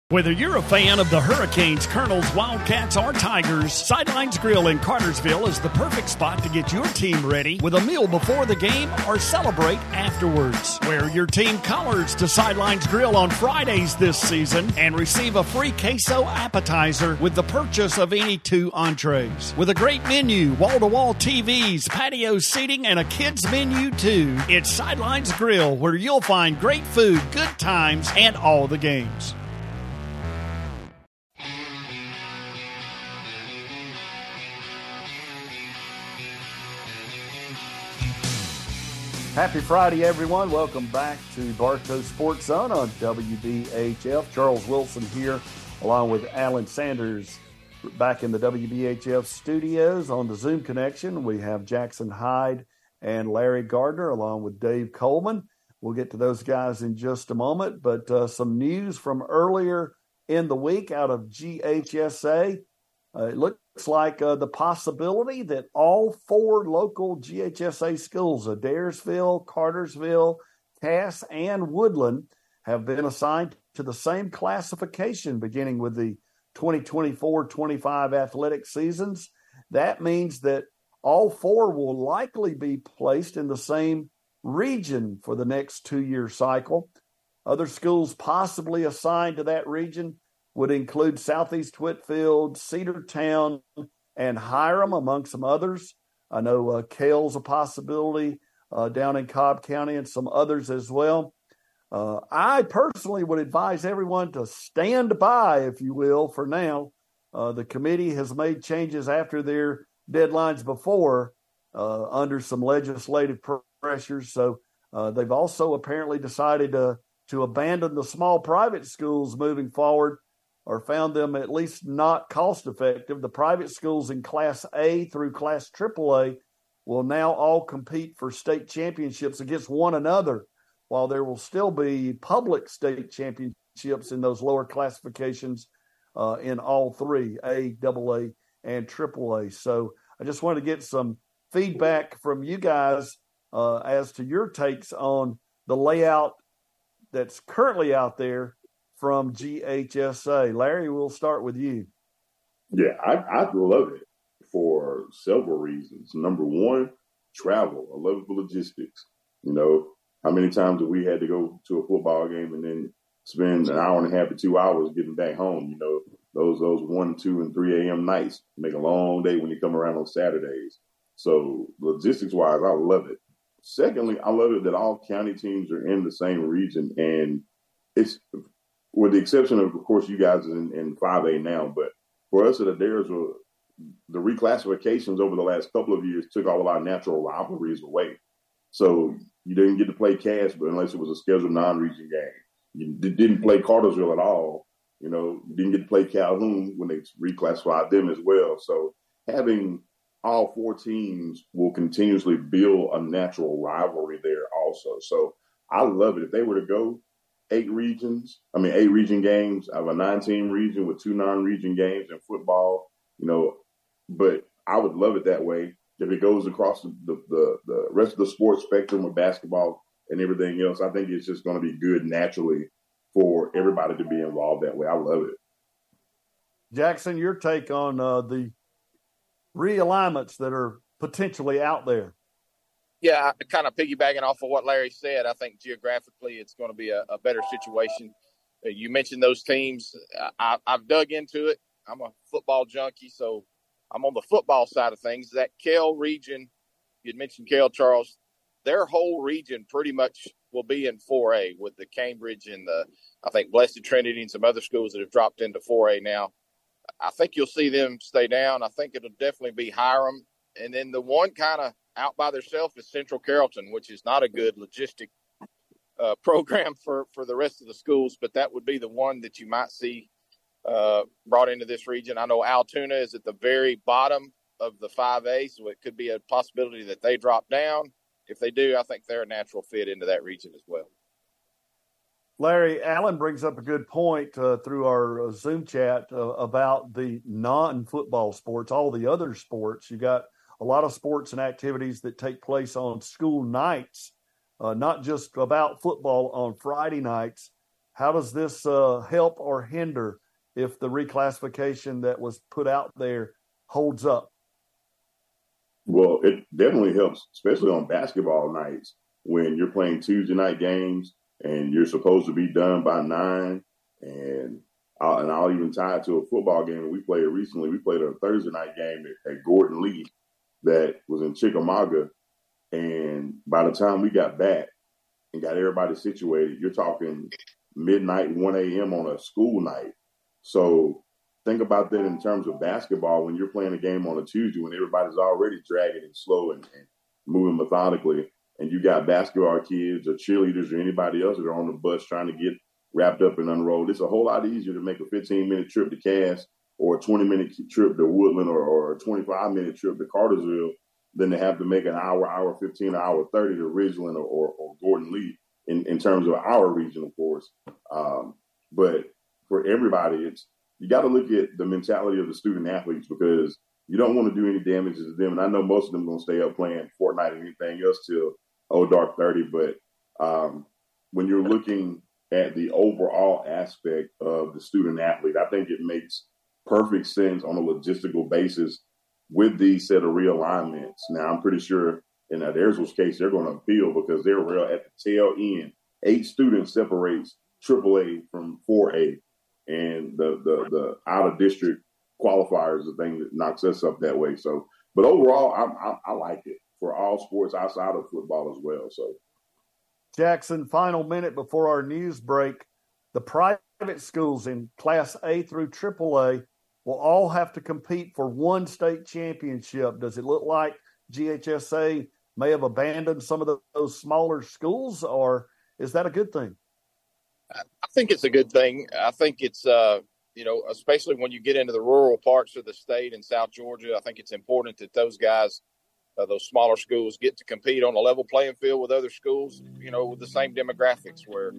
Whether you're a fan of the Hurricanes, Colonels, Wildcats, or Tigers, Sidelines Grill in Cartersville is the perfect spot to get your team ready with a meal before the game or celebrate afterwards. Wear your team colors to Sidelines Grill on Fridays this season and receive a free queso appetizer with the purchase of any two entrees. With a great menu, wall to wall TVs, patio seating, and a kids menu too. It's Sidelines Grill where you'll find great food, good times, and all the games. Happy Friday, everyone. Welcome back to Bartow Sports Zone on WBHF. Charles Wilson here, along with Alan Sanders, back in the WBHF studios on the Zoom connection. We have Jackson Hyde and Larry Gardner, along with Dave Coleman. We'll get to those guys in just a moment, but uh, some news from earlier in the week out of GHSA. Uh, it looks like uh, the possibility that all four local GHSA schools, Adairsville, Cartersville, Cass, and Woodland, have been assigned to the same classification beginning with the 2024 25 athletic seasons. That means that all four will likely be placed in the same region for the next two year cycle. Other schools possibly assigned to that region would include Southeast Whitfield, Cedartown, and Hiram, among some others. I know uh, Kell's a possibility uh, down in Cobb County and some others as well. Uh, I personally would advise everyone to stand by, if you will, for now. Uh, the committee has made changes after their deadlines before uh, under some legislative pressures. So uh, they've also apparently decided to, to abandon the small private schools moving forward or found them at least not cost effective. The private schools in Class A through Class AAA will now all compete for state championships against one another, while there will still be public state championships in those lower classifications uh, in all three A, AA, and AAA. So I just want to get some feedback from you guys uh, as to your takes on the layout that's currently out there from GHSA. Larry, we'll start with you. Yeah, I, I love it for several reasons. Number one, travel. I love the logistics. You know, how many times have we had to go to a football game and then spend an hour and a half to two hours getting back home? You know, those those one, two, and three a.m. nights make a long day when you come around on Saturdays. So logistics wise, I love it. Secondly, I love it that all county teams are in the same region, and it's with the exception of, of course, you guys in, in 5A now. But for us at Adairsville, the reclassifications over the last couple of years took all of our natural rivalries away. So you didn't get to play Cass, but unless it was a scheduled non-region game, you didn't play Cartersville at all. You know, didn't get to play Calhoun when they reclassified them as well. So having all four teams will continuously build a natural rivalry there also. So I love it. If they were to go eight regions, I mean eight region games I have a nine team region with two non region games in football, you know, but I would love it that way. If it goes across the, the, the, rest of the sports spectrum with basketball and everything else, I think it's just going to be good naturally for everybody to be involved that way. I love it. Jackson, your take on uh, the realignments that are potentially out there? Yeah, kind of piggybacking off of what Larry said, I think geographically it's going to be a, a better situation. Uh, you mentioned those teams. I, I've dug into it. I'm a football junkie, so I'm on the football side of things. That Kell region, you'd mentioned Kell Charles, their whole region pretty much will be in 4A with the Cambridge and the, I think, Blessed Trinity and some other schools that have dropped into 4A now. I think you'll see them stay down. I think it'll definitely be Hiram. And then the one kind of out by themselves is Central Carrollton, which is not a good logistic uh, program for, for the rest of the schools, but that would be the one that you might see uh, brought into this region. I know Allatoona is at the very bottom of the 5A, so it could be a possibility that they drop down. If they do, I think they're a natural fit into that region as well. Larry Allen brings up a good point uh, through our uh, Zoom chat uh, about the non-football sports, all the other sports. You got a lot of sports and activities that take place on school nights, uh, not just about football on Friday nights. How does this uh, help or hinder if the reclassification that was put out there holds up? Well, it definitely helps, especially on basketball nights when you're playing Tuesday night games and you're supposed to be done by nine. And I'll, and I'll even tie it to a football game we played recently. We played a Thursday night game at, at Gordon Lee that was in Chickamauga. And by the time we got back and got everybody situated, you're talking midnight, 1 a.m. on a school night. So think about that in terms of basketball when you're playing a game on a Tuesday when everybody's already dragging and slow and, and moving methodically and you got basketball kids or cheerleaders or anybody else that are on the bus trying to get wrapped up and unrolled, it's a whole lot easier to make a 15 minute trip to Cass or a 20 minute trip to Woodland or, or a 25 minute trip to Cartersville than to have to make an hour, hour 15, hour 30 to Ridgeland or, or, or Gordon Lee in, in terms of our region, of course. Um, but for everybody, it's you got to look at the mentality of the student athletes because you don't want to do any damage to them. And I know most of them going to stay up playing Fortnite and anything else till oh dark 30 but um, when you're looking at the overall aspect of the student athlete i think it makes perfect sense on a logistical basis with these set of realignments. Now i'm pretty sure in that Adairsville's case they're going to appeal because they're real at the tail end. Eight students separates AAA from 4A and the the, the out of district qualifiers the thing that knocks us up that way. So but overall I, I, I like it for all sports outside of football as well. So, Jackson, final minute before our news break. The private schools in Class A through AAA will all have to compete for one state championship. Does it look like GHSA may have abandoned some of the, those smaller schools, or is that a good thing? I think it's a good thing. I think it's, uh, you know, especially when you get into the rural parts of the state in South Georgia, I think it's important that those guys uh, those smaller schools get to compete on a level playing field with other schools, you know, with the same demographics where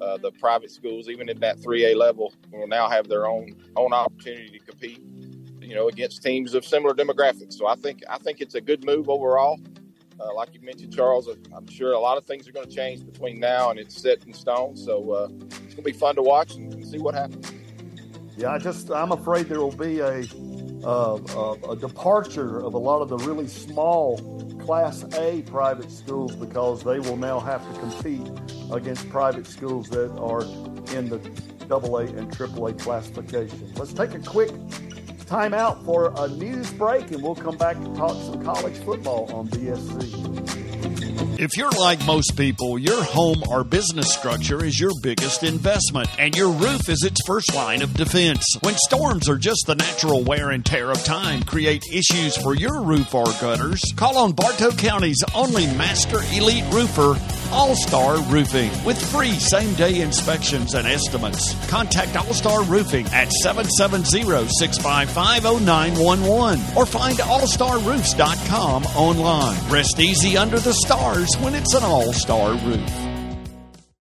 uh, the private schools, even at that 3A level, will now have their own own opportunity to compete, you know, against teams of similar demographics. So I think I think it's a good move overall. Uh, like you mentioned, Charles, I'm sure a lot of things are going to change between now and it's set in stone. So uh, it's going to be fun to watch and see what happens. Yeah, I just I'm afraid there will be a uh, a departure of a lot of the really small Class A private schools because they will now have to compete against private schools that are in the AA and AAA classification. Let's take a quick time out for a news break and we'll come back to talk some college football on BSZ. If you're like most people, your home or business structure is your biggest investment, and your roof is its first line of defense. When storms or just the natural wear and tear of time create issues for your roof or gutters, call on Bartow County's only master elite roofer, All Star Roofing, with free same day inspections and estimates. Contact All Star Roofing at 770 655 0911 or find allstarroofs.com online. Rest easy under the stars when it's an all star roof.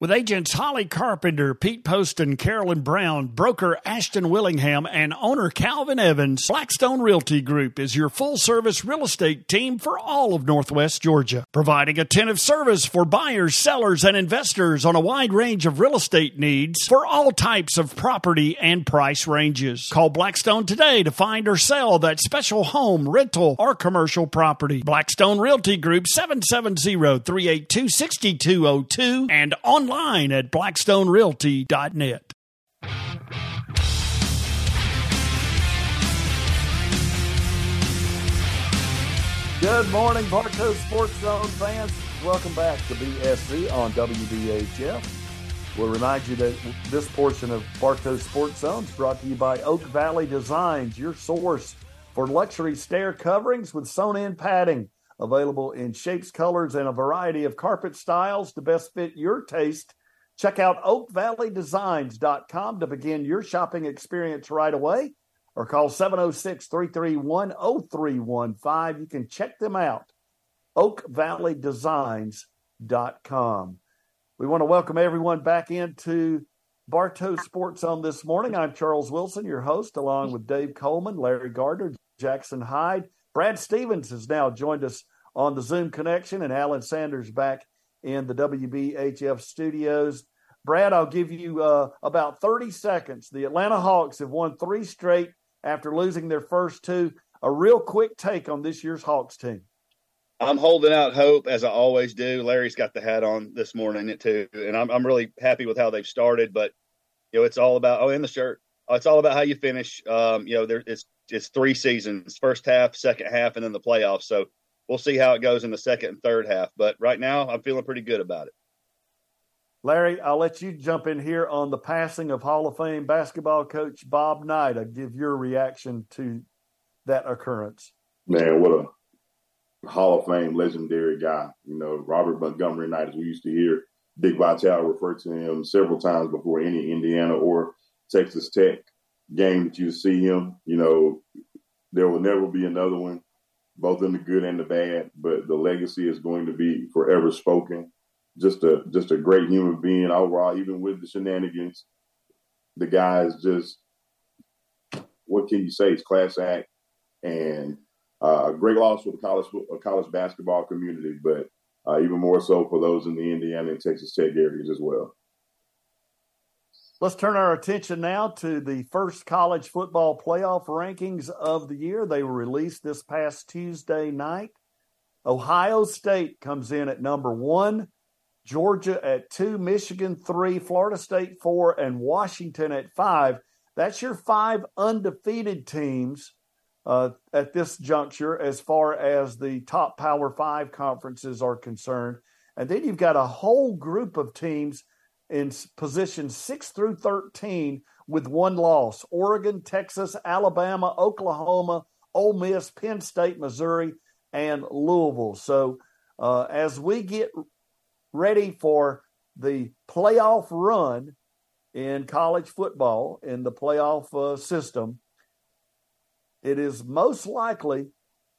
With agents Holly Carpenter, Pete Poston, Carolyn Brown, broker Ashton Willingham, and owner Calvin Evans, Blackstone Realty Group is your full service real estate team for all of Northwest Georgia, providing attentive service for buyers, sellers, and investors on a wide range of real estate needs for all types of property and price ranges. Call Blackstone today to find or sell that special home, rental, or commercial property. Blackstone Realty Group 770 382 6202 and online at blackstonerealty.net. Good morning, Bartow Sports Zone fans. Welcome back to BSZ on WBHF. We'll remind you that this portion of Bartow Sports Zone is brought to you by Oak Valley Designs, your source for luxury stair coverings with sewn-in padding. Available in shapes, colors, and a variety of carpet styles to best fit your taste. Check out oakvalleydesigns.com to begin your shopping experience right away or call 706 331 0315. You can check them out. oakvalleydesigns.com. We want to welcome everyone back into Bartow Sports on this morning. I'm Charles Wilson, your host, along with Dave Coleman, Larry Gardner, Jackson Hyde. Brad Stephens has now joined us on the Zoom connection, and Alan Sanders back in the WBHF studios. Brad, I'll give you uh, about 30 seconds. The Atlanta Hawks have won three straight after losing their first two. A real quick take on this year's Hawks team. I'm holding out hope as I always do. Larry's got the hat on this morning too, and I'm I'm really happy with how they've started. But you know, it's all about oh, in the shirt. It's all about how you finish. Um, you know, there it's it's three seasons: first half, second half, and then the playoffs. So we'll see how it goes in the second and third half. But right now, I'm feeling pretty good about it. Larry, I'll let you jump in here on the passing of Hall of Fame basketball coach Bob Knight. I'll give your reaction to that occurrence. Man, what a Hall of Fame legendary guy. You know, Robert Montgomery Knight, as we used to hear Dick Vitale refer to him several times before any Indiana or Texas Tech game that you see him. You know, there will never be another one, both in the good and the bad, but the legacy is going to be forever spoken just a just a great human being overall. Even with the shenanigans, the guy is just what can you say? It's class act and uh, a great loss for the college college basketball community, but uh, even more so for those in the Indiana and Texas Tech areas as well. Let's turn our attention now to the first college football playoff rankings of the year. They were released this past Tuesday night. Ohio State comes in at number one. Georgia at two, Michigan three, Florida State four, and Washington at five. That's your five undefeated teams uh, at this juncture as far as the top Power Five conferences are concerned. And then you've got a whole group of teams in positions six through 13 with one loss Oregon, Texas, Alabama, Oklahoma, Ole Miss, Penn State, Missouri, and Louisville. So uh, as we get ready for the playoff run in college football in the playoff uh, system, it is most likely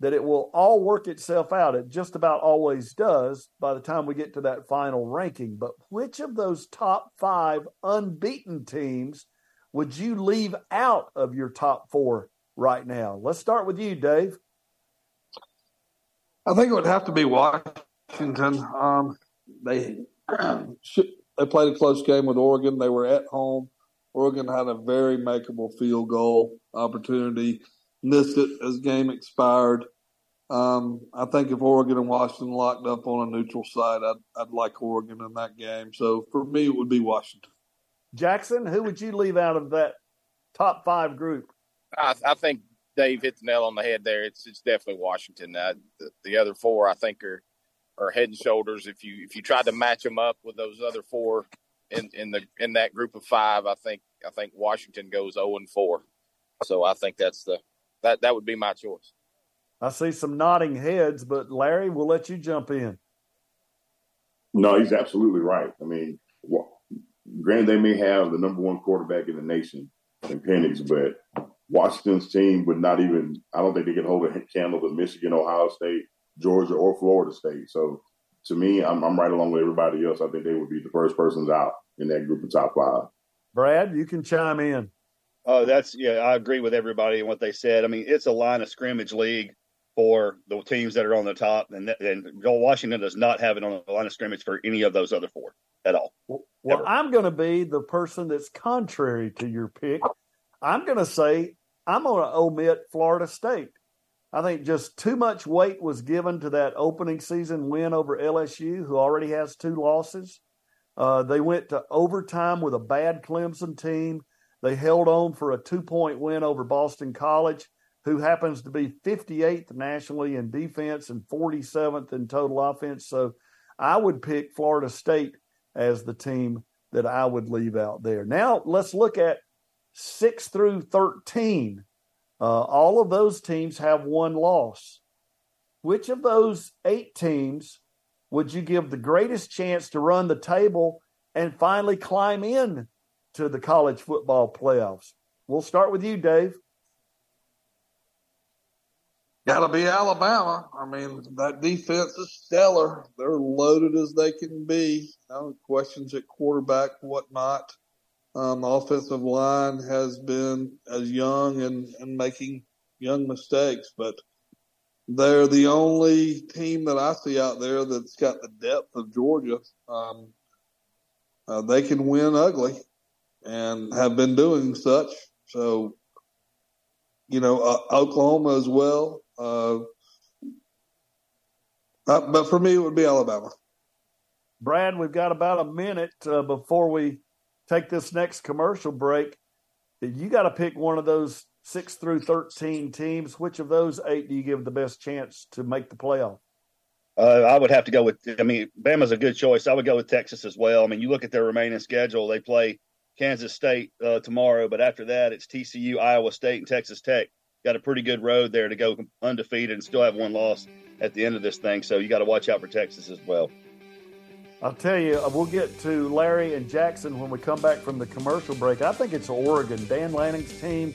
that it will all work itself out. It just about always does by the time we get to that final ranking. But which of those top five unbeaten teams would you leave out of your top four right now? Let's start with you, Dave. I think it would have to be Washington. Um, they they played a close game with Oregon. They were at home. Oregon had a very makeable field goal opportunity, missed it as game expired. Um, I think if Oregon and Washington locked up on a neutral side, I'd, I'd like Oregon in that game. So for me, it would be Washington. Jackson, who would you leave out of that top five group? I, I think Dave hit the nail on the head there. It's it's definitely Washington. Uh, the, the, other four, I think, are are head and shoulders. If you if you tried to match them up with those other four in, in the in that group of five, I think I think Washington goes zero and four. So I think that's the that that would be my choice. I see some nodding heads, but Larry, we'll let you jump in. No, he's absolutely right. I mean, granted, they may have the number one quarterback in the nation in Penix, but Washington's team would not even, I don't think they could hold a candle to Michigan, Ohio State, Georgia, or Florida State. So to me, I'm, I'm right along with everybody else. I think they would be the first persons out in that group of top five. Brad, you can chime in. Oh, that's yeah. I agree with everybody and what they said. I mean, it's a line of scrimmage league for the teams that are on the top, and and Washington does not have it on the line of scrimmage for any of those other four at all. Well, Ever. I'm going to be the person that's contrary to your pick. I'm going to say I'm going to omit Florida State. I think just too much weight was given to that opening season win over LSU, who already has two losses. Uh, they went to overtime with a bad Clemson team. They held on for a two point win over Boston College, who happens to be 58th nationally in defense and 47th in total offense. So I would pick Florida State as the team that I would leave out there. Now let's look at six through 13. Uh, all of those teams have one loss. Which of those eight teams would you give the greatest chance to run the table and finally climb in to the college football playoffs? We'll start with you, Dave. Got to be Alabama. I mean, that defense is stellar. They're loaded as they can be. Questions at quarterback, whatnot. Um, offensive line has been as young and, and making young mistakes, but they're the only team that I see out there that's got the depth of Georgia. Um, uh, they can win ugly and have been doing such. So, you know, uh, Oklahoma as well. Uh, uh, but for me, it would be Alabama. Brad, we've got about a minute uh, before we take this next commercial break. You got to pick one of those six through 13 teams. Which of those eight do you give the best chance to make the playoff? Uh, I would have to go with, I mean, Bama's a good choice. I would go with Texas as well. I mean, you look at their remaining schedule, they play Kansas State uh, tomorrow, but after that, it's TCU, Iowa State, and Texas Tech got a pretty good road there to go undefeated and still have one loss at the end of this thing. So you got to watch out for Texas as well. I'll tell you, uh, we'll get to Larry and Jackson when we come back from the commercial break. I think it's Oregon. Dan Lanning's team,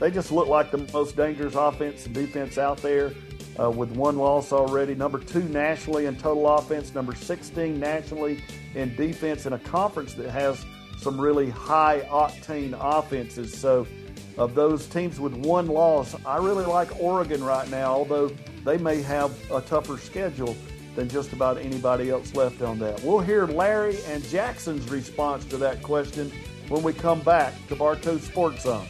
they just look like the most dangerous offense and defense out there uh, with one loss already. Number two nationally in total offense, number 16 nationally in defense in a conference that has some really high octane offenses. So, of those teams with one loss, I really like Oregon right now, although they may have a tougher schedule than just about anybody else left on that. We'll hear Larry and Jackson's response to that question when we come back to Bartow Sports Zone.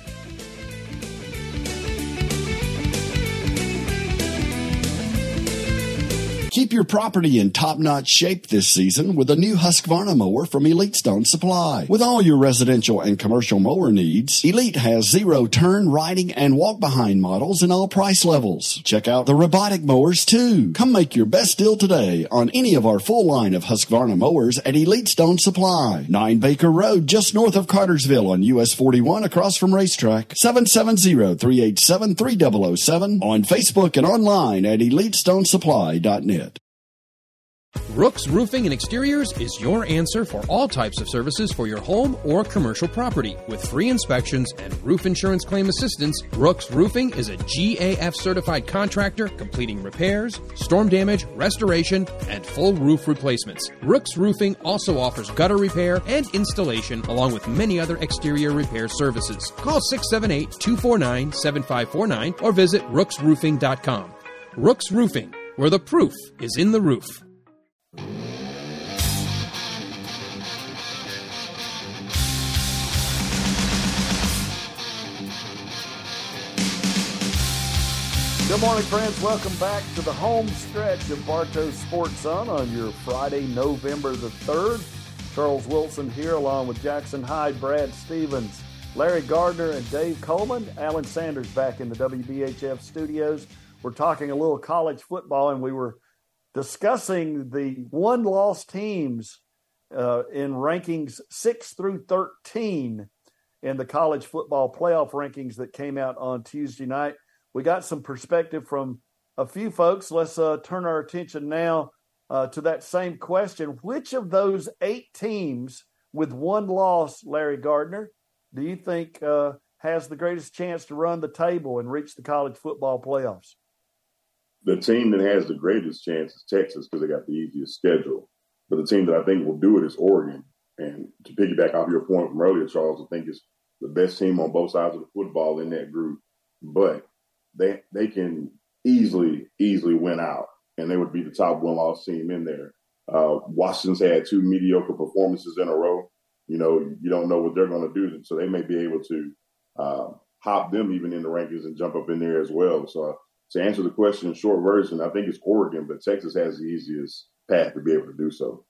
Keep your property in top-notch shape this season with a new Husqvarna mower from Elite Stone Supply. With all your residential and commercial mower needs, Elite has zero turn, riding, and walk-behind models in all price levels. Check out the robotic mowers too. Come make your best deal today on any of our full line of Husqvarna mowers at Elite Stone Supply. 9 Baker Road, just north of Cartersville on US 41 across from RaceTrac. 770-387-3007 on Facebook and online at EliteStoneSupply.net. Rooks Roofing and Exteriors is your answer for all types of services for your home or commercial property. With free inspections and roof insurance claim assistance, Rooks Roofing is a GAF certified contractor completing repairs, storm damage, restoration, and full roof replacements. Rooks Roofing also offers gutter repair and installation along with many other exterior repair services. Call 678 249 7549 or visit rooksroofing.com. Rooks Roofing, where the proof is in the roof. Good morning, friends. Welcome back to the home stretch of Bartow Sports Zone on your Friday, November the 3rd. Charles Wilson here, along with Jackson Hyde, Brad Stephens, Larry Gardner, and Dave Coleman. Alan Sanders back in the WBHF studios. We're talking a little college football, and we were discussing the one loss teams uh, in rankings six through 13 in the college football playoff rankings that came out on Tuesday night. We got some perspective from a few folks. Let's uh, turn our attention now uh, to that same question. Which of those eight teams with one loss, Larry Gardner, do you think uh, has the greatest chance to run the table and reach the college football playoffs? The team that has the greatest chance is Texas because they got the easiest schedule. But the team that I think will do it is Oregon. And to piggyback off your point from earlier, Charles, I think it's the best team on both sides of the football in that group. But they they can easily, easily win out. And they would be the top one loss team in there. Uh, Washington's had two mediocre performances in a row. You know, you don't know what they're going to do. So they may be able to uh, hop them even in the rankings and jump up in there as well. So to answer the question, in short version, I think it's Oregon, but Texas has the easiest path to be able to do so.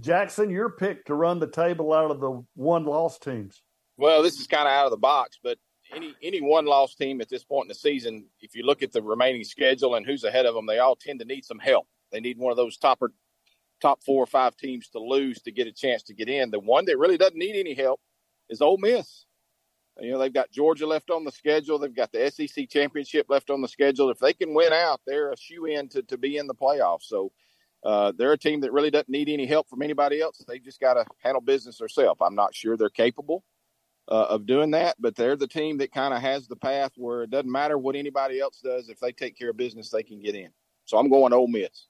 Jackson, your pick to run the table out of the one loss teams. Well, this is kind of out of the box, but any any one loss team at this point in the season, if you look at the remaining schedule and who's ahead of them, they all tend to need some help. They need one of those topper top four or five teams to lose to get a chance to get in. The one that really doesn't need any help is Ole Miss. You know, they've got Georgia left on the schedule. They've got the SEC championship left on the schedule. If they can win out, they're a shoe in to, to be in the playoffs. So uh, they're a team that really doesn't need any help from anybody else. They've just got to handle business themselves. I'm not sure they're capable uh, of doing that, but they're the team that kind of has the path where it doesn't matter what anybody else does. If they take care of business, they can get in. So I'm going Ole Miss.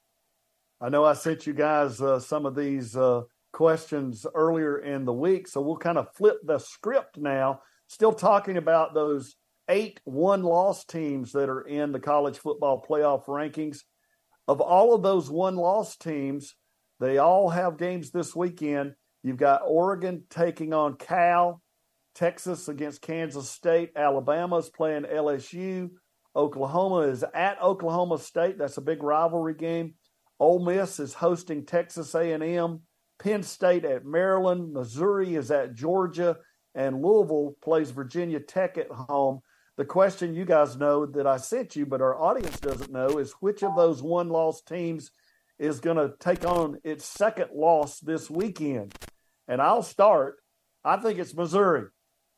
I know I sent you guys uh, some of these uh, questions earlier in the week, so we'll kind of flip the script now still talking about those eight one loss teams that are in the college football playoff rankings. Of all of those one loss teams, they all have games this weekend. You've got Oregon taking on Cal, Texas against Kansas State, Alabama is playing LSU, Oklahoma is at Oklahoma State. That's a big rivalry game. Ole Miss is hosting Texas A&M, Penn State at Maryland, Missouri is at Georgia, and Louisville plays Virginia Tech at home. The question you guys know that I sent you, but our audience doesn't know, is which of those one loss teams is going to take on its second loss this weekend? And I'll start. I think it's Missouri.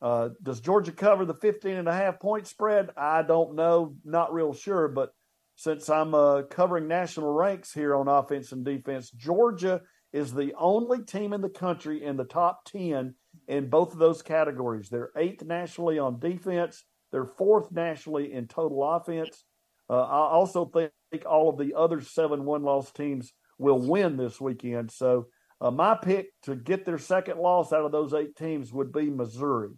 Uh, does Georgia cover the 15 and a half point spread? I don't know. Not real sure. But since I'm uh, covering national ranks here on offense and defense, Georgia is the only team in the country in the top 10 in both of those categories. They're eighth nationally on defense. They're fourth nationally in total offense. Uh, I also think all of the other seven one-loss teams will win this weekend. So uh, my pick to get their second loss out of those eight teams would be Missouri.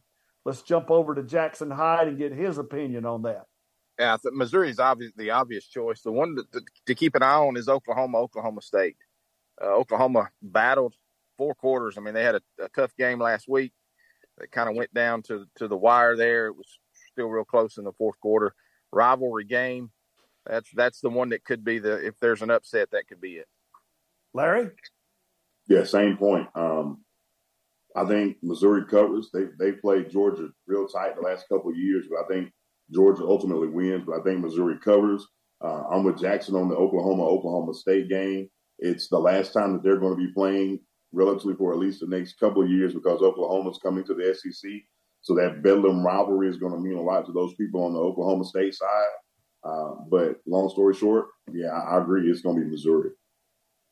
Let's jump over to Jackson Hyde and get his opinion on that. Yeah, Missouri is obvious, the obvious choice. The one to, to, keep an eye on is Oklahoma, Oklahoma State. Uh, Oklahoma battled four quarters. I mean, they had a, a tough game last week. It kind of went down to to the wire there. It was still real close in the fourth quarter. Rivalry game. That's that's the one that could be the if there's an upset, that could be it. Larry. Yeah, same point. Um, I think Missouri covers. They they played Georgia real tight the last couple of years, but I think Georgia ultimately wins. But I think Missouri covers. Uh, I'm with Jackson on the Oklahoma Oklahoma State game. It's the last time that they're going to be playing relatively for at least the next couple of years because Oklahoma's coming to the SEC. So that Bedlam rivalry is going to mean a lot to those people on the Oklahoma State side. Uh, but long story short, yeah, I, I agree. It's going to be Missouri.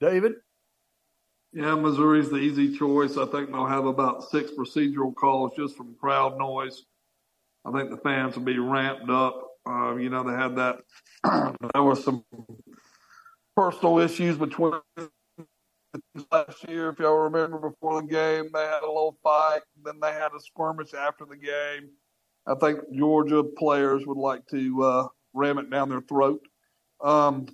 David? Yeah, Missouri's the easy choice. I think they'll have about six procedural calls just from crowd noise. I think the fans will be ramped up. Uh, you know, they had that. there was some personal issues between last year, if y'all remember before the game, they had a little fight. Then they had a skirmish after the game. I think Georgia players would like to uh, ram it down their throat. Um,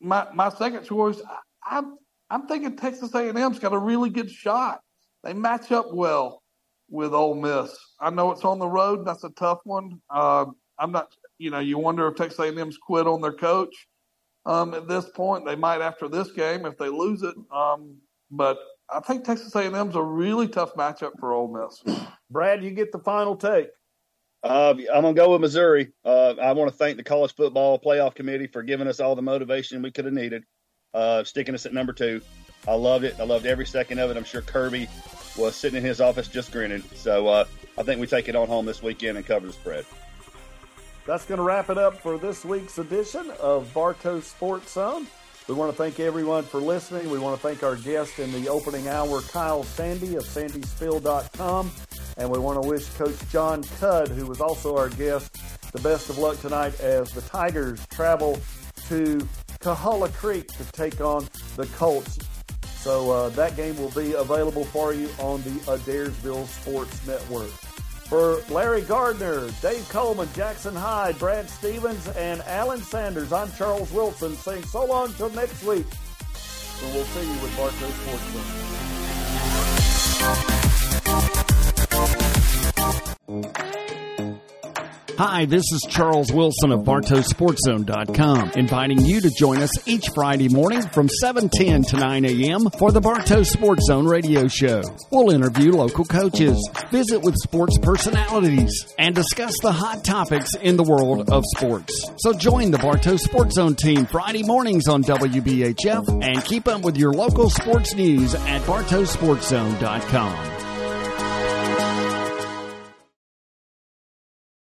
my my second choice, I, I'm I'm thinking Texas A&M's got a really good shot. They match up well with Ole Miss. I know it's on the road. That's a tough one. Uh, I'm not. You know, you wonder if Texas A&M's quit on their coach um, at this point. They might after this game if they lose it. Um, but I think Texas A&M's a really tough matchup for Ole Miss. Brad, you get the final take. Uh, I'm gonna go with Missouri. Uh, I want to thank the college football playoff committee for giving us all the motivation we could have needed. uh, sticking us at number two. I loved it. I loved every second of it. I'm sure Kirby was sitting in his office just grinning. So uh, I think we take it on home this weekend and cover the spread. That's going to wrap it up for this week's edition of Bartow Sports Zone. We want to thank everyone for listening. We want to thank our guest in the opening hour, Kyle Sandy of sandysspiel.com. And we want to wish Coach Jon Cudd, who was also our guest, the best of luck tonight as the Tigers travel to Coahulla Creek to take on the Colts. So uh, that game will be available for you on the Adairsville Sports Network. For Larry Gardner, Dave Coleman, Jackson Hyde, Brad Stephens, and Alan Sanders, I'm Charles Wilson saying so long till next week. And we'll see you with Bartow Sports Zone. Hi, this is Charles Wilson of BartowSportsZone.com, inviting you to join us each Friday morning from 7:10 to 9 a.m. for the Bartow Sports Zone radio show. We'll interview local coaches, visit with sports personalities, and discuss the hot topics in the world of sports. So join the Bartow Sports Zone team Friday mornings on WBHF and keep up with your local sports news at BartowSportsZone.com.